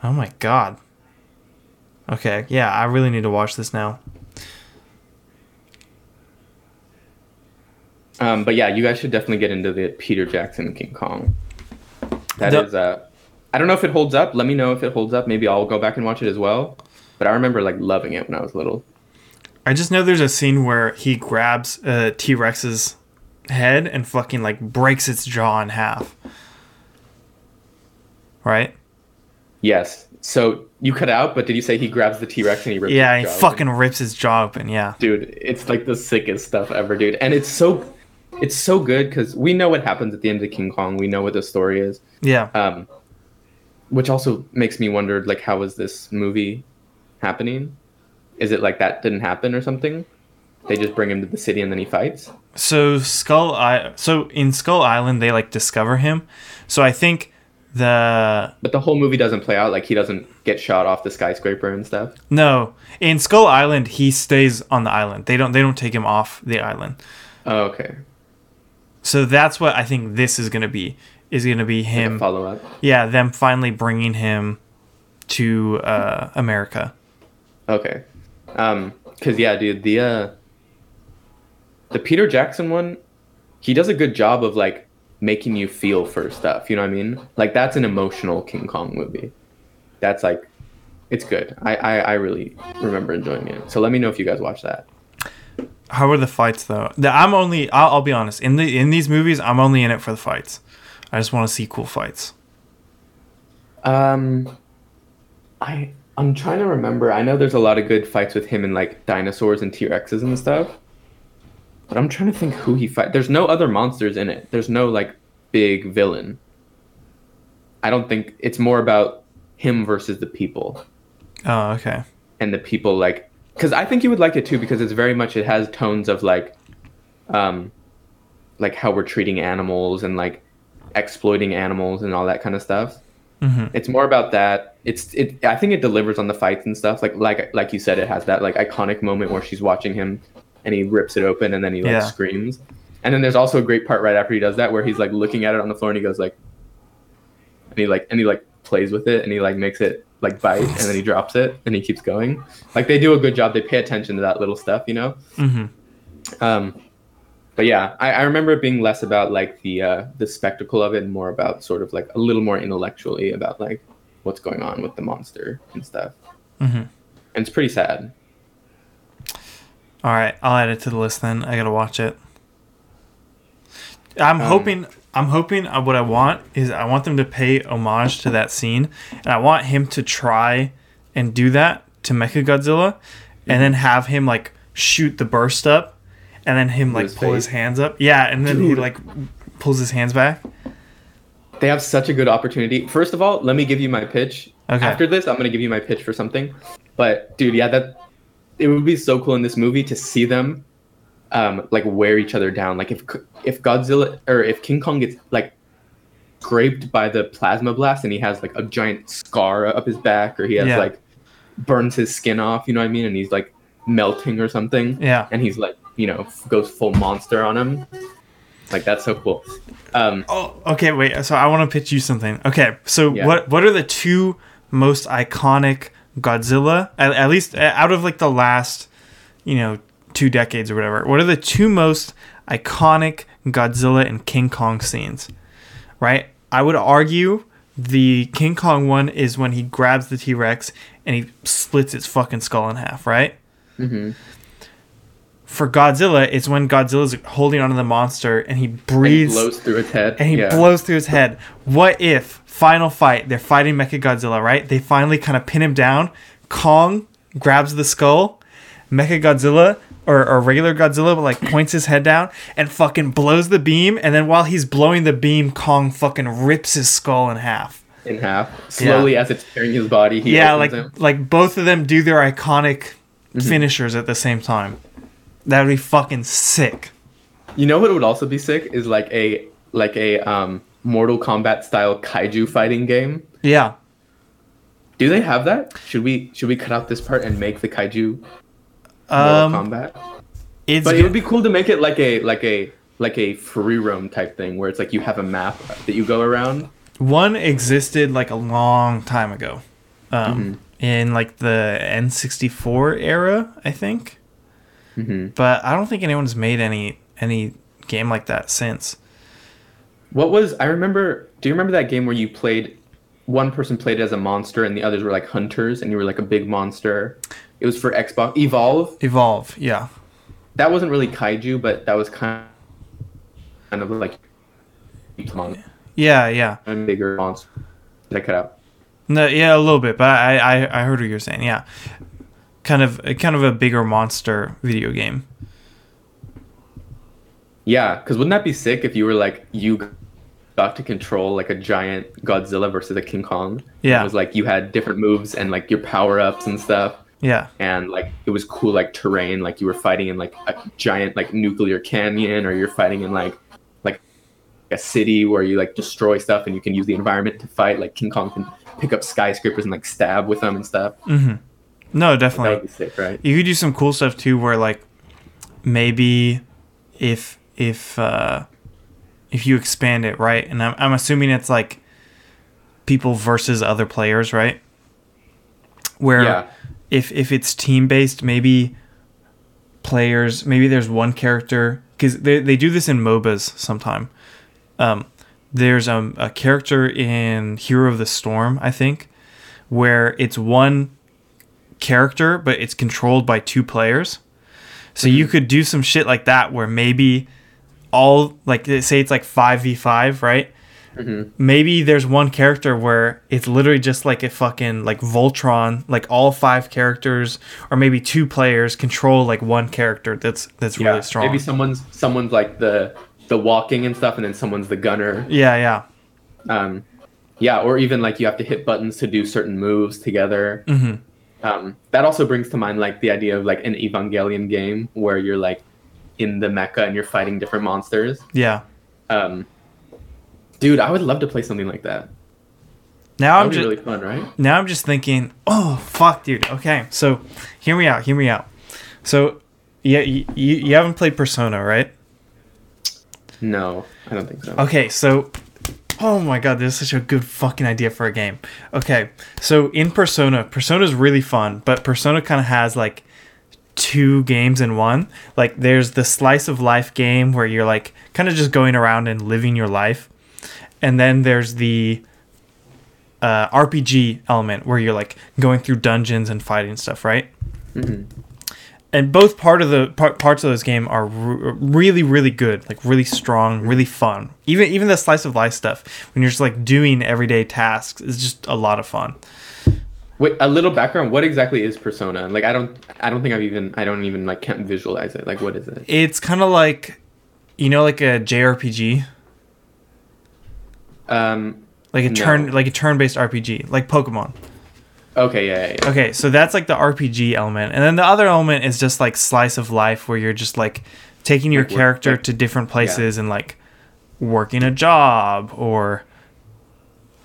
Oh my god. Okay, yeah, I really need to watch this now. Um, but yeah, you guys should definitely get into the Peter Jackson King Kong. That is, The- uh, I don't know if it holds up. Let me know if it holds up. Maybe I'll go back and watch it as well. But I remember like loving it when I was little. I just know there's a scene where he grabs uh, T Rex's head and fucking like breaks its jaw in half. Right? Yes. So you cut out, but did you say he grabs the T Rex and he rips? Yeah, he fucking open? rips his jaw open. Yeah. dude. It's like the sickest stuff ever, dude. And it's so, it's so good because we know what happens at the end of King Kong. We know what the story is. Yeah. Um, which also makes me wonder, like, how is this movie happening? Is it like that didn't happen or something? They just bring him to the city and then he fights. So Skull I so in Skull Island they like discover him. So I think the But the whole movie doesn't play out. Like he doesn't get shot off the skyscraper and stuff. no, in Skull Island he stays on the island. They don't they don't take him off the island. Oh, okay. So that's what I think this is going to be. Is going to be him Follow up. Yeah, them finally bringing him to uh, America. Okay. Um, cause yeah, dude, the uh, the Peter Jackson one, he does a good job of like making you feel for stuff. You know what I mean? Like that's an emotional King Kong movie. That's like, it's good. I I, I really remember enjoying it. So let me know if you guys watch that. How are the fights though? The, I'm only. I'll, I'll be honest. In the in these movies, I'm only in it for the fights. I just want to see cool fights. Um, I I'm trying to remember. I know there's a lot of good fights with him and like dinosaurs and T Rexes and stuff. But I'm trying to think who he fight. There's no other monsters in it. There's no like big villain. I don't think it's more about him versus the people Oh, okay. and the people like because I think you would like it too because it's very much it has tones of like um like how we're treating animals and like exploiting animals and all that kind of stuff. Mhm. It's more about that. It's it. I think it delivers on the fights and stuff. Like like like you said, it has that like iconic moment where she's watching him, and he rips it open and then he like Yeah. screams. And then there's also a great part right after he does that where he's like looking at it on the floor and he goes like, and he like and he like plays with it and he like makes it like bite and then he drops it and he keeps going. Like they do a good job. They pay attention to that little stuff, you know. hmm Um, but yeah, I, I remember it being less about like the uh, the spectacle of it, and more about sort of like a little more intellectually about like what's going on with the monster and stuff. hmm And it's pretty sad. All right, I'll add it to the list then. I gotta watch it. I'm Um, hoping. I'm hoping. uh, What I want is I want them to pay homage to that scene, and I want him to try and do that to Mecha Godzilla, and then have him like shoot the burst up, and then him like his pull his hands up. Yeah, and then he like pulls his hands back. They have such a good opportunity. First of all, let me give you my pitch. Okay. After this, I'm gonna give you my pitch for something. But dude, yeah, that it would be so cool in this movie to see them um like wear each other down. Like if if Godzilla or if King Kong gets like scraped by the plasma blast and he has like a giant scar up his back or he has Yeah. like burns his skin off, you know what I mean? And he's like melting or something. Yeah. And he's like, you know, goes full monster on him. Like that's so cool. Um Oh, okay. Wait. So I want to pitch you something. Okay. So Yeah. what what are the two most iconic Godzilla? At, at least uh, out of like the last, you know, two decades or whatever. What are the two most iconic Godzilla and King Kong scenes? Right. I would argue the King Kong one is when he grabs the T Rex and he splits its fucking skull in half. Right. mhm. For Godzilla, it's when Godzilla's holding onto the monster and he And he breathes blows through its head. and he yeah. blows through his head. What if final fight? They're fighting Mechagodzilla, right? They finally kind of pin him down. Kong grabs the skull. Mechagodzilla or, or regular Godzilla, but like points his head down and fucking blows the beam. And then while he's blowing the beam, Kong fucking rips his skull in half. in half. Slowly as it's tearing his body, he yeah, like him. like both of them do their iconic Mm-hmm. finishers at the same time. That would be fucking sick. You know what would also be sick is like a like a um Mortal Kombat style kaiju fighting game. Yeah. Do they have that? Should we should we cut out this part and make the kaiju Mortal Um, Kombat? it's But it would be cool to make it like a like a like a free roam type thing where it's like you have a map that you go around. One existed like a long time ago, um, Mm-hmm. in like the N64 era, I think. Mhm. But I don't think anyone's made any any game like that since. What was I remember? Do you remember that game where you played? One person played as a monster and the others were like hunters, and you were like a big monster. It was for Xbox Evolve. Evolve, yeah, That wasn't really kaiju, but that was kind kind of like yeah, yeah. a bigger monster. Did I cut out? No, yeah, a little bit, but I, I I heard what you're saying. Yeah, kind of kind of a bigger monster video game. Yeah, because wouldn't that be sick if you were like you got to control like a giant Godzilla versus a King Kong? Yeah. it was like you had different moves and like your power ups and stuff. Yeah, and like it was cool like terrain like you were fighting in like a giant like nuclear canyon or you're fighting in like like a city where you like destroy stuff and you can use the environment to fight like king kong can pick up skyscrapers and like stab with them and stuff no, that would definitely. sick right you could do some cool stuff too where like maybe if if uh if you expand it right and i'm, I'm assuming it's like people versus other players right where Yeah. if if it's team based maybe players maybe there's one character because they, they do this in mobas sometime um there's um, a character in hero of the storm i think where it's one character, but it's controlled by two players. So you could do some shit like that where maybe all like say it's like five v five, right? Maybe there's one character where it's literally just like a fucking like Voltron, like all five characters, or maybe two players control like one character that's that's yeah really strong. maybe someone's someone's like the the walking and stuff and then someone's the gunner yeah, yeah, um yeah or even like you have to hit buttons to do certain moves together Mhm. um that also brings to mind like the idea of like an evangelion game where you're like in the mecha and you're fighting different monsters yeah. um dude i would love to play something like that Now that I'm would be just really fun right now I'm just thinking, oh fuck, dude. Okay, so hear me out. Hear me out. So yeah, you, you, you haven't played Persona, right? no i don't think so Okay, so oh my god, this is such a good fucking idea for a game. Okay, so in Persona, Persona's really fun, but Persona kind of has like two games in one. Like there's the slice of life game where you're like kind of just going around and living your life. And then there's the uh, RPG element where you're like going through dungeons and fighting stuff, right? and both part of the par- parts of this game are r- really really good like really strong really fun even even the slice of life stuff when you're just like doing everyday tasks is just a lot of fun Wait, a little background. What exactly is Persona? Like, I don't, I don't think I've even, I don't even like can't visualize it. Like, what is it? It's kind of like, you know, like a JRPG, Um. like a No. turn, like a turn-based RPG, like Pokemon. Okay. Yeah. Yeah. yeah. Okay, so that's like the RPG element, and then the other element is just like slice of life, where you're just like taking your Like character like- to different places and like working a job or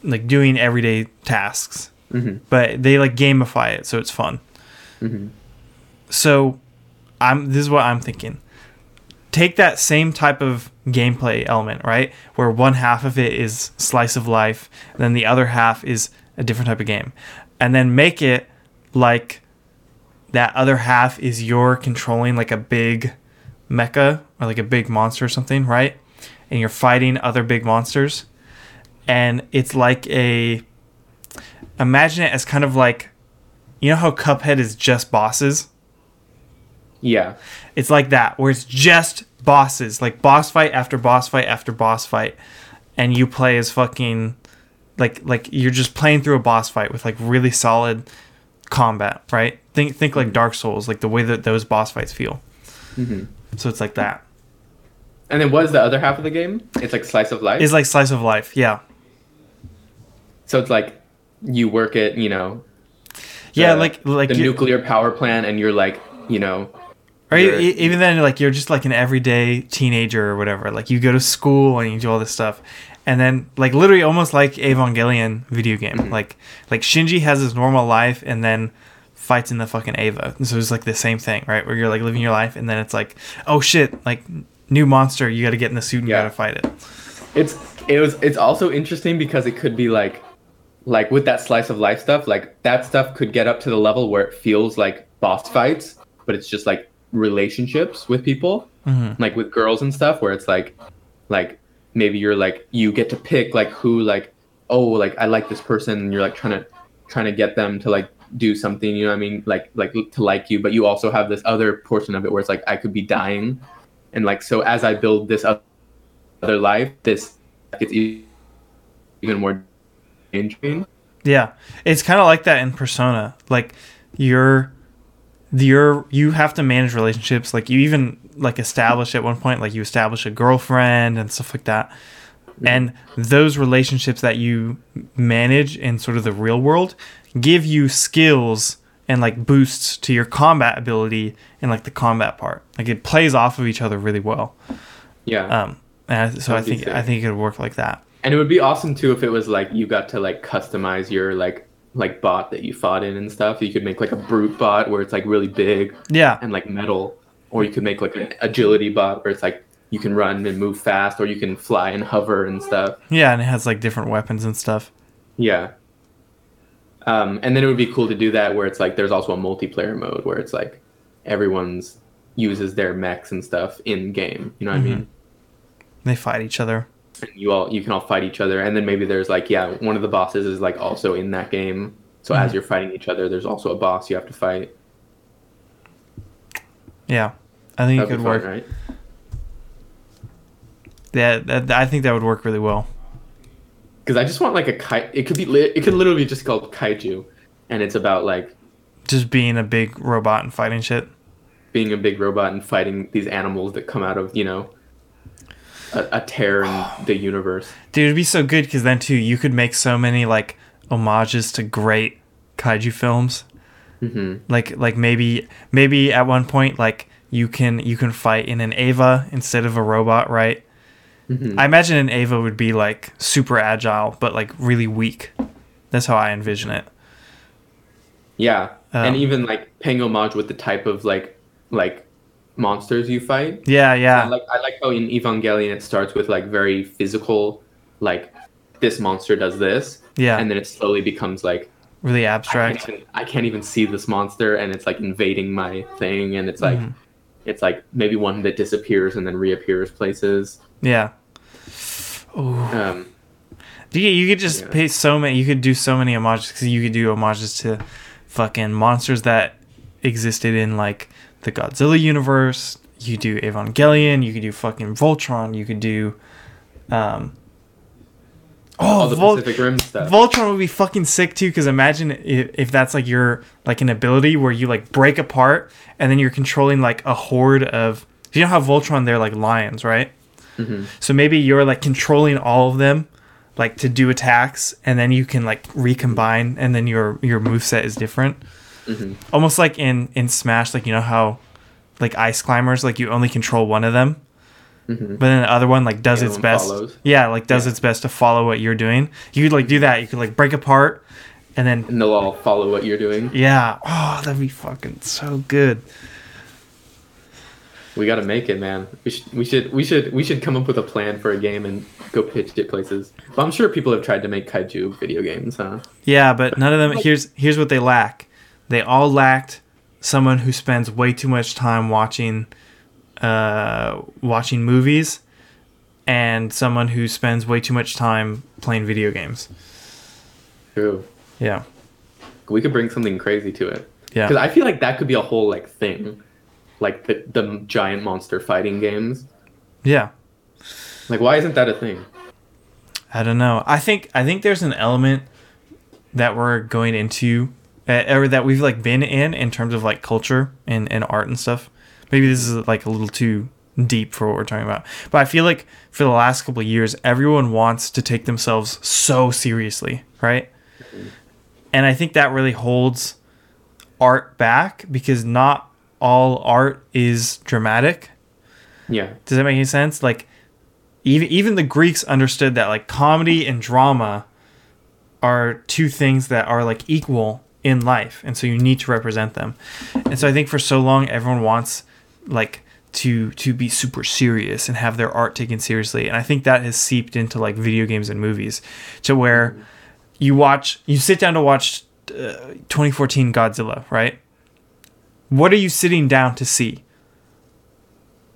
like doing everyday tasks. Mhm. But they like gamify it, so it's fun. Mhm. So, I'm this is what I'm thinking. Take that same type of gameplay element, right? Where one half of it is slice of life, and then the other half is a different type of game. And then make it like that other half is you're controlling like a big mecha or like a big monster or something, right? And you're fighting other big monsters. And it's like a imagine it as kind of like you know how Cuphead is just bosses? Yeah. It's like that, where it's just bosses, like boss fight after boss fight after boss fight, and you play as fucking like like you're just playing through a boss fight with like really solid combat, right? Think think like Dark Souls, like the way that those boss fights feel. Mhm. So it's like that. And then what is the other half of the game? It's like slice of life. It's like slice of life, yeah, so it's like you work at you know. yeah, the- like like the nuclear power plant, and you're like you know. Or even then, like you're just like an everyday teenager or whatever. Like you go to school and you do all this stuff, and then like literally almost like Evangelion video game. Mm-hmm. Like like Shinji has his normal life and then fights in the fucking Eva. And so it's like the same thing, right? Where you're like living your life and then it's like, oh shit, like new monster, you got to get in the suit and Yeah. you got to fight it. It's it was it's also interesting because it could be like like with that slice of life stuff, like that stuff could get up to the level where it feels like boss fights, but it's just like relationships with people, Mm-hmm. like with girls and stuff, where it's like like maybe you're like you get to pick like who like oh like I like this person and you're like trying to trying to get them to like do something you know what I mean like like to like you but you also have this other portion of it where it's like I could be dying and like so as I build this other life, this gets e- even more interesting. Yeah, it's kind of like that in Persona. Like you're, you're you have to manage relationships. Like you even like establish at one point, like you establish a girlfriend and stuff like that. And those relationships that you manage in sort of the real world give you skills and like boosts to your combat ability and like the combat part. Like it plays off of each other really well. Yeah, Um, and so I That'd be think I think it would work like that. And it would be awesome too if it was like you got to like customize your like like bot that you fought in and stuff. You could make like a brute bot where it's like really big Yeah, and like metal, or you could make like an agility bot where it's like you can run and move fast, or you can fly and hover and stuff. yeah, and it has like different weapons and stuff. Yeah. Um, and then it would be cool to do that where it's like there's also a multiplayer mode where it's like everyone's uses their mechs and stuff in game. You know what I mean? They fight each other. And you all you can all fight each other, and then maybe there's like yeah one of the bosses is like also in that game. So as mm-hmm. you're fighting each other, there's also a boss you have to fight. Yeah, I think it That'd could be work. fun, right? Yeah, that, I think that would work really well. Because I just want like a kai. It could be li- it could literally be just called kaiju, and it's about like Just being a big robot and fighting shit. being a big robot and fighting these animals that come out of you know a, a tear in the universe. Dude, it'd be so good because then too you could make so many like homages to great kaiju films. hmm Like like maybe maybe at one point like you can you can fight in an Eva instead of a robot, right? Mhm. I imagine an Eva would be like super agile but like really weak. That's how I envision it. Yeah, Um, and even like paying homage with the type of like like monsters you fight. Yeah, yeah. I like I like how in Evangelion it starts with like very physical, like this monster does this, yeah. and then it slowly becomes like really I abstract. can't, even, I can't even see this monster, and it's like invading my thing, and it's like Mhm. it's like maybe one that disappears and then reappears places. Yeah. Um, You, you could just Yeah. pay so many. You could do so many homages because you could do homages to fucking monsters that existed in like the Godzilla universe. You could do Evangelion. You could do fucking Voltron. You could do, um, all the Vol- Pacific Rim stuff. Voltron would be fucking sick too. Because imagine if, if that's like your like an ability where you like break apart and then you're controlling like a horde of. You know how Voltron they're like lions, right? So maybe you're like controlling all of them, like to do attacks, and then you can like recombine, and then your your move set is different. Mm-hmm. Almost like in in Smash, like you know how like ice climbers, like you only control one of them. Mm-hmm. But then the other one like does its best. follows. Yeah, like does Yeah. its best to follow what you're doing. You could like do that. You could like break apart, and then and they'll all follow what you're doing. yeah, oh, that'd be fucking so good. We got to make it, man. We should, we should, we should, we should come up with a plan for a game and go pitch it places. But I'm sure people have tried to make kaiju video games, huh? Yeah, but none of them. Here's here's what they lack. They all lacked someone who spends way too much time watching, uh, watching movies, and someone who spends way too much time playing video games. True. Yeah, We could bring something crazy to it. Yeah. Because I feel like that could be a whole like thing, like the the giant monster fighting games. yeah. Like, why isn't that a thing? I don't know. I think I think there's an element that we're going into, Uh, or that we've like been in in terms of like culture and, and art and stuff. Maybe this is like a little too deep for what we're talking about, but I feel like for the last couple of years, everyone wants to take themselves so seriously, right? And I think that really holds art back because not all art is dramatic. Yeah. Does that make any sense? Like even even the Greeks understood that like comedy and drama are two things that are like equal in life and so you need to represent them. And so I think for so long everyone wants like to to be super serious and have their art taken seriously. And I think that has seeped into like video games and movies to where you watch you sit down to watch uh, 2014 Godzilla, right? What are you sitting down to see?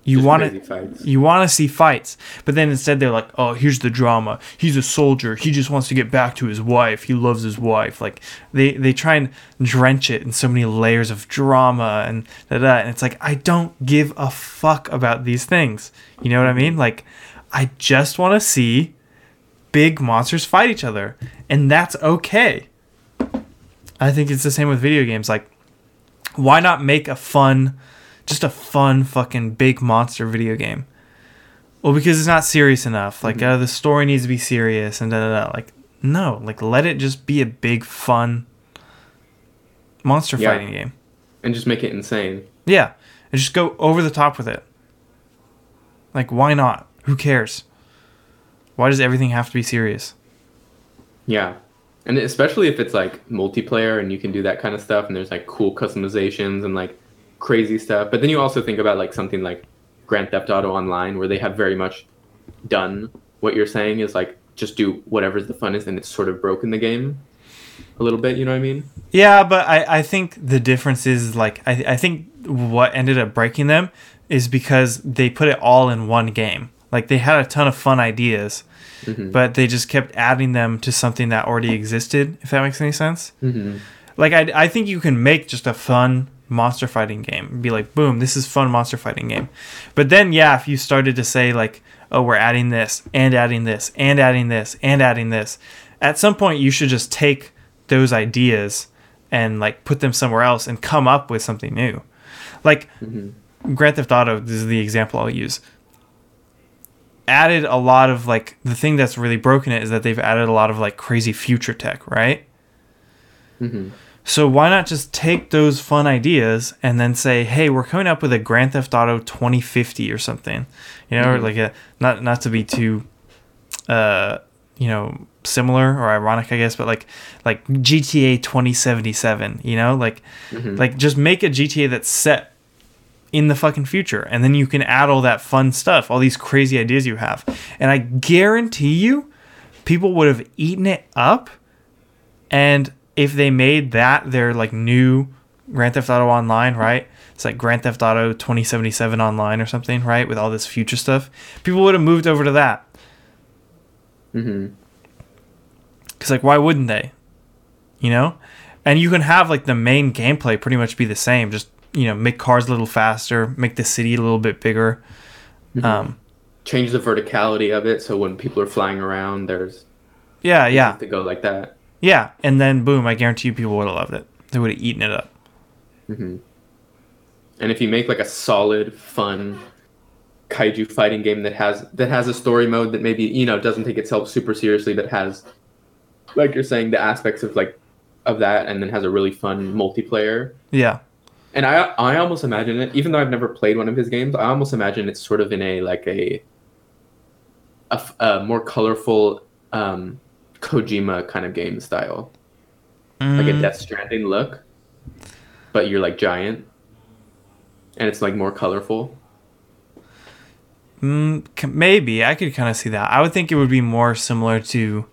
You want to you want to see fights, but then instead they're like, "Oh, here's the drama. He's a soldier. He just wants to get back to his wife. He loves his wife." Like they they try and drench it in so many layers of drama and da da. And it's like I don't give a fuck about these things. You know what I mean? Like I just want to see big monsters fight each other, and that's okay. I think it's the same with video games. Like, why not make a fun, just a fun fucking big monster video game? Well, because it's not serious enough. Like, uh, the story needs to be serious and da da da. Like, no, like let it just be a big fun monster Yeah. fighting game. and just make it insane. Yeah, and just go over the top with it. Like, why not? Who cares? Why does everything have to be serious? Yeah. And especially if it's like multiplayer and you can do that kind of stuff and there's like cool customizations and like crazy stuff. But then you also think about like something like Grand Theft Auto Online where they have very much done what you're saying is like just do whatever's the funnest and it's sort of broken the game a little bit, you know what I mean? Yeah, but I, I think the difference is like I, I think what ended up breaking them is because they put it all in one game. Like they had a ton of fun ideas, but they just kept adding them to something that already existed. If that makes any sense. Mm-hmm. Like I, I think you can make just a fun monster fighting game. Be like, boom, this is fun monster fighting game. But then yeah, if you started to say like, oh, we're adding this and adding this and adding this and adding this, at some point you should just take those ideas and like put them somewhere else and come up with something new. Like Grand Theft Auto this is the example I'll use. Added a lot of like the thing that's really broken it is that they've added a lot of like crazy future tech, right? Mm-hmm. So why not just take those fun ideas and then say, "Hey, we're coming up with a Grand Theft Auto 2050 or something," you know, or like a not not to be too, uh, you know, similar or ironic, I guess, but like like GTA 2077, you know, like like just make a GTA that's set in the fucking future, and then you can add all that fun stuff, all these crazy ideas you have, and I guarantee you, people would have eaten it up and if they made that their like new Grand Theft Auto Online, right? It's like Grand Theft Auto 2077 Online or something, right? With all this future stuff, people would have moved over to that. Mm-hmm. Cause like, why wouldn't they? You know, and you can have like the main gameplay pretty much be the same. Just you know, make cars a little faster, make the city a little bit bigger. Um, Change the verticality of it so when people are flying around, there's Yeah, yeah, To go like that. Yeah. And then boom, I guarantee you people would have loved it. They would have eaten it up. And if you make like a solid, fun kaiju fighting game that has that has a story mode that maybe you know doesn't take itself super seriously, but has like you're saying the aspects of like of that, and then has a really fun multiplayer. Yeah. And I I almost imagine it, even though I've never played one of his games, I almost imagine it's sort of in a like a, a more colorful um, Kojima kind of game style, like a Mm, Death Stranding look, but you're like giant, and it's like more colorful. mm, maybe I could kind of see that. I would think it would be more similar to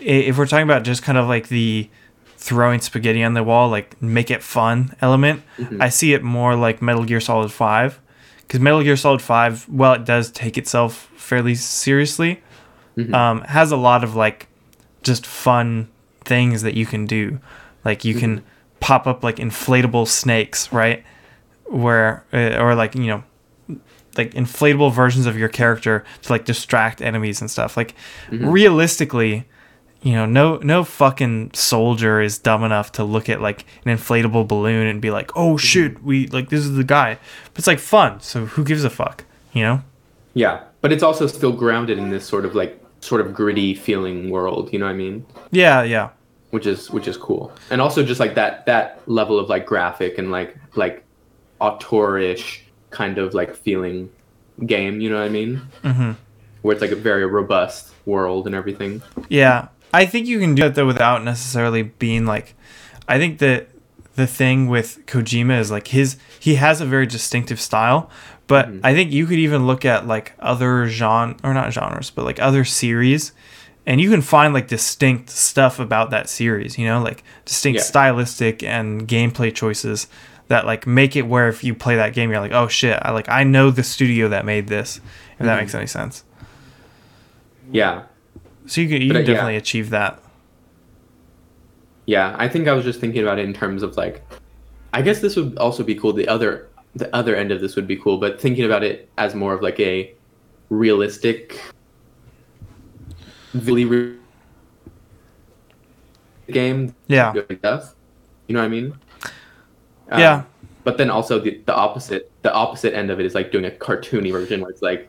if we're talking about just kind of like the throwing spaghetti on the wall, like make it fun element. I see it more like Metal Gear Solid Five, because Metal Gear Solid Five, well, it does take itself fairly seriously. Um, has a lot of like just fun things that you can do, like you can pop up like inflatable snakes, right? Where uh, or like you know like inflatable versions of your character to like distract enemies and stuff. Like realistically, you know, no no fucking soldier is dumb enough to look at like an inflatable balloon and be like, "Oh shit, we like this is the guy." But it's like fun, so who gives a fuck, you know? Yeah, but it's also still grounded in this sort of like sort of gritty feeling world. You know what I mean? Yeah, yeah. Which is which is cool, and also just like that that level of like graphic and like like auteurish kind of like feeling game. You know what I mean? Mhm. Where it's like a very robust world and everything. Yeah, I think you can do it though without necessarily being like. I think that the thing with Kojima is like his he has a very distinctive style, but I think you could even look at like other genre or not genres, but like other series, and you can find like distinct stuff about that series. You know, like distinct Yeah. stylistic and gameplay choices that like make it where if you play that game, you're like, oh shit, I like I know the studio that made this. If that makes any sense. Yeah, So you can you But, can uh, yeah. definitely achieve that. yeah. I think I was just thinking about it in terms of like, I guess this would also be cool. The other the other end of this would be cool, but thinking about it as more of like a realistic, really re- game. Yeah. stuff. You know what I mean? Um, Yeah. But then also the, the opposite the opposite end of it is like doing a cartoony version where it's like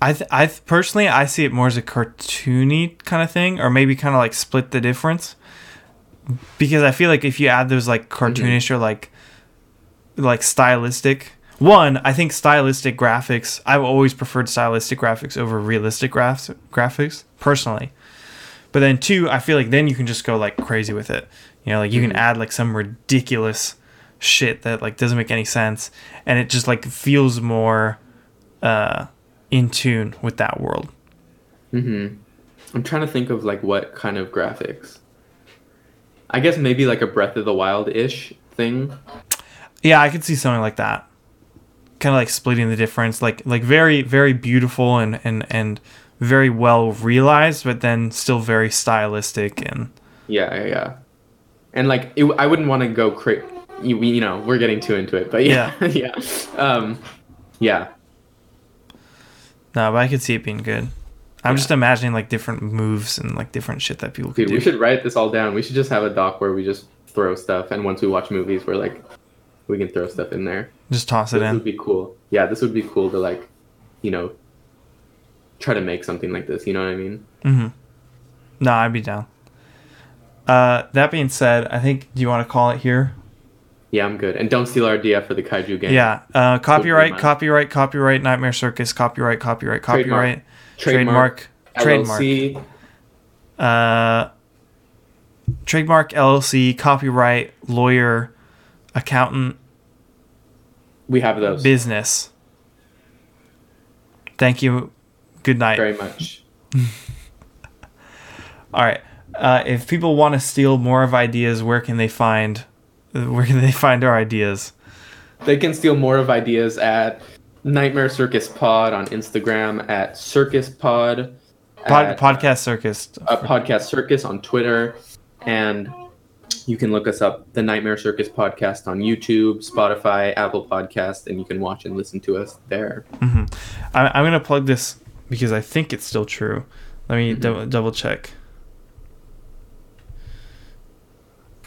I th- I th- personally I see it more as a cartoony kind of thing, or maybe kind of like split the difference. Because I feel like if you add those like cartoonish or like like stylistic, one I think stylistic graphics. I've always preferred stylistic graphics over realistic graph- graphics personally. But then two, I feel like then you can just go like crazy with it. You know, like you can add like some ridiculous shit that like doesn't make any sense, and it just like feels more uh in tune with that world. Mhm. I'm trying to think of like what kind of graphics. I guess maybe like a Breath of the Wild ish thing. Yeah, I could see something like that. Kind of like splitting the difference, like like very very beautiful and and and very well realized, but then still very stylistic and Yeah, yeah, yeah. And like, it, I wouldn't want to go cra You, you know, we're getting too into it, but yeah, yeah, um, yeah. no, but I could see it being good. I'm just imagining like different moves and like different shit that people could Dude, we should write this all down. We should just have a doc where we just throw stuff, and once we watch movies, we're like, we can throw stuff in there. Just toss it This in. would be cool. Yeah, this would be cool to like, you know, try to make something like this. You know what I mean? Mm-hmm. No, I'd be down. Uh, that being said, I think do you want to call it here? Yeah, I'm good. And don't steal our idea for the kaiju game. Yeah. Uh, copyright, copyright, copyright. Nightmare Circus. Copyright, copyright, copyright. Trademark. Trademark. Trademark. LLC. Uh, trademark. LLC. Copyright. Lawyer. Accountant. We have those Business. Thank you. Good night. very much. All right. Uh, if people want to steal more of ideas, where can they find? Where can they find our ideas? They can steal more of ideas at Nightmare Circus Pod on Instagram, at Circus Pod, Pod, at, podcast Circus. uh, Podcast Circus on Twitter, and you can look us up, the Nightmare Circus Podcast on YouTube, Spotify, Apple Podcast, and you can watch and listen to us there. Mm-hmm. I, I'm gonna plug this because I think it's still true. Let me mm-hmm. dou- double check.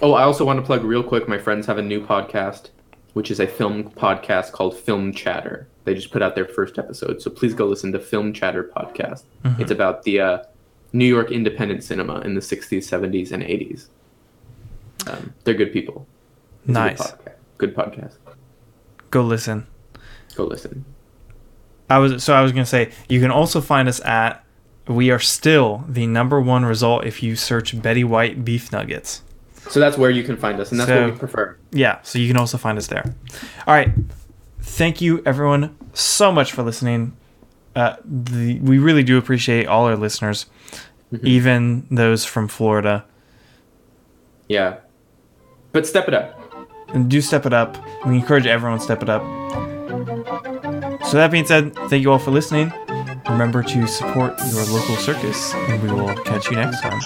Oh, I also want to plug real quick. My friends have a new podcast, which is a film podcast called Film Chatter. They just put out their first episode, so please go listen to Film Chatter podcast. Mm-hmm. It's about the uh, New York independent cinema in the '60s, '70s, and '80s. Um, they're good people. It's Nice. Good podcast. Good podcast. Go listen. Go listen. I was so I was gonna say you can also find us at we are still the number one result if you search Betty White beef nuggets. So that's where you can find us, and that's So- what we prefer. Yeah, so you can also find us there. All right, thank you everyone so much for listening. Uh, the, we really do appreciate all our listeners, even those from Florida. Yeah. But step it up. And do step it up. We encourage everyone to step it up. So that being said, thank you all for listening. Remember to support your local circus, and we will catch you next time.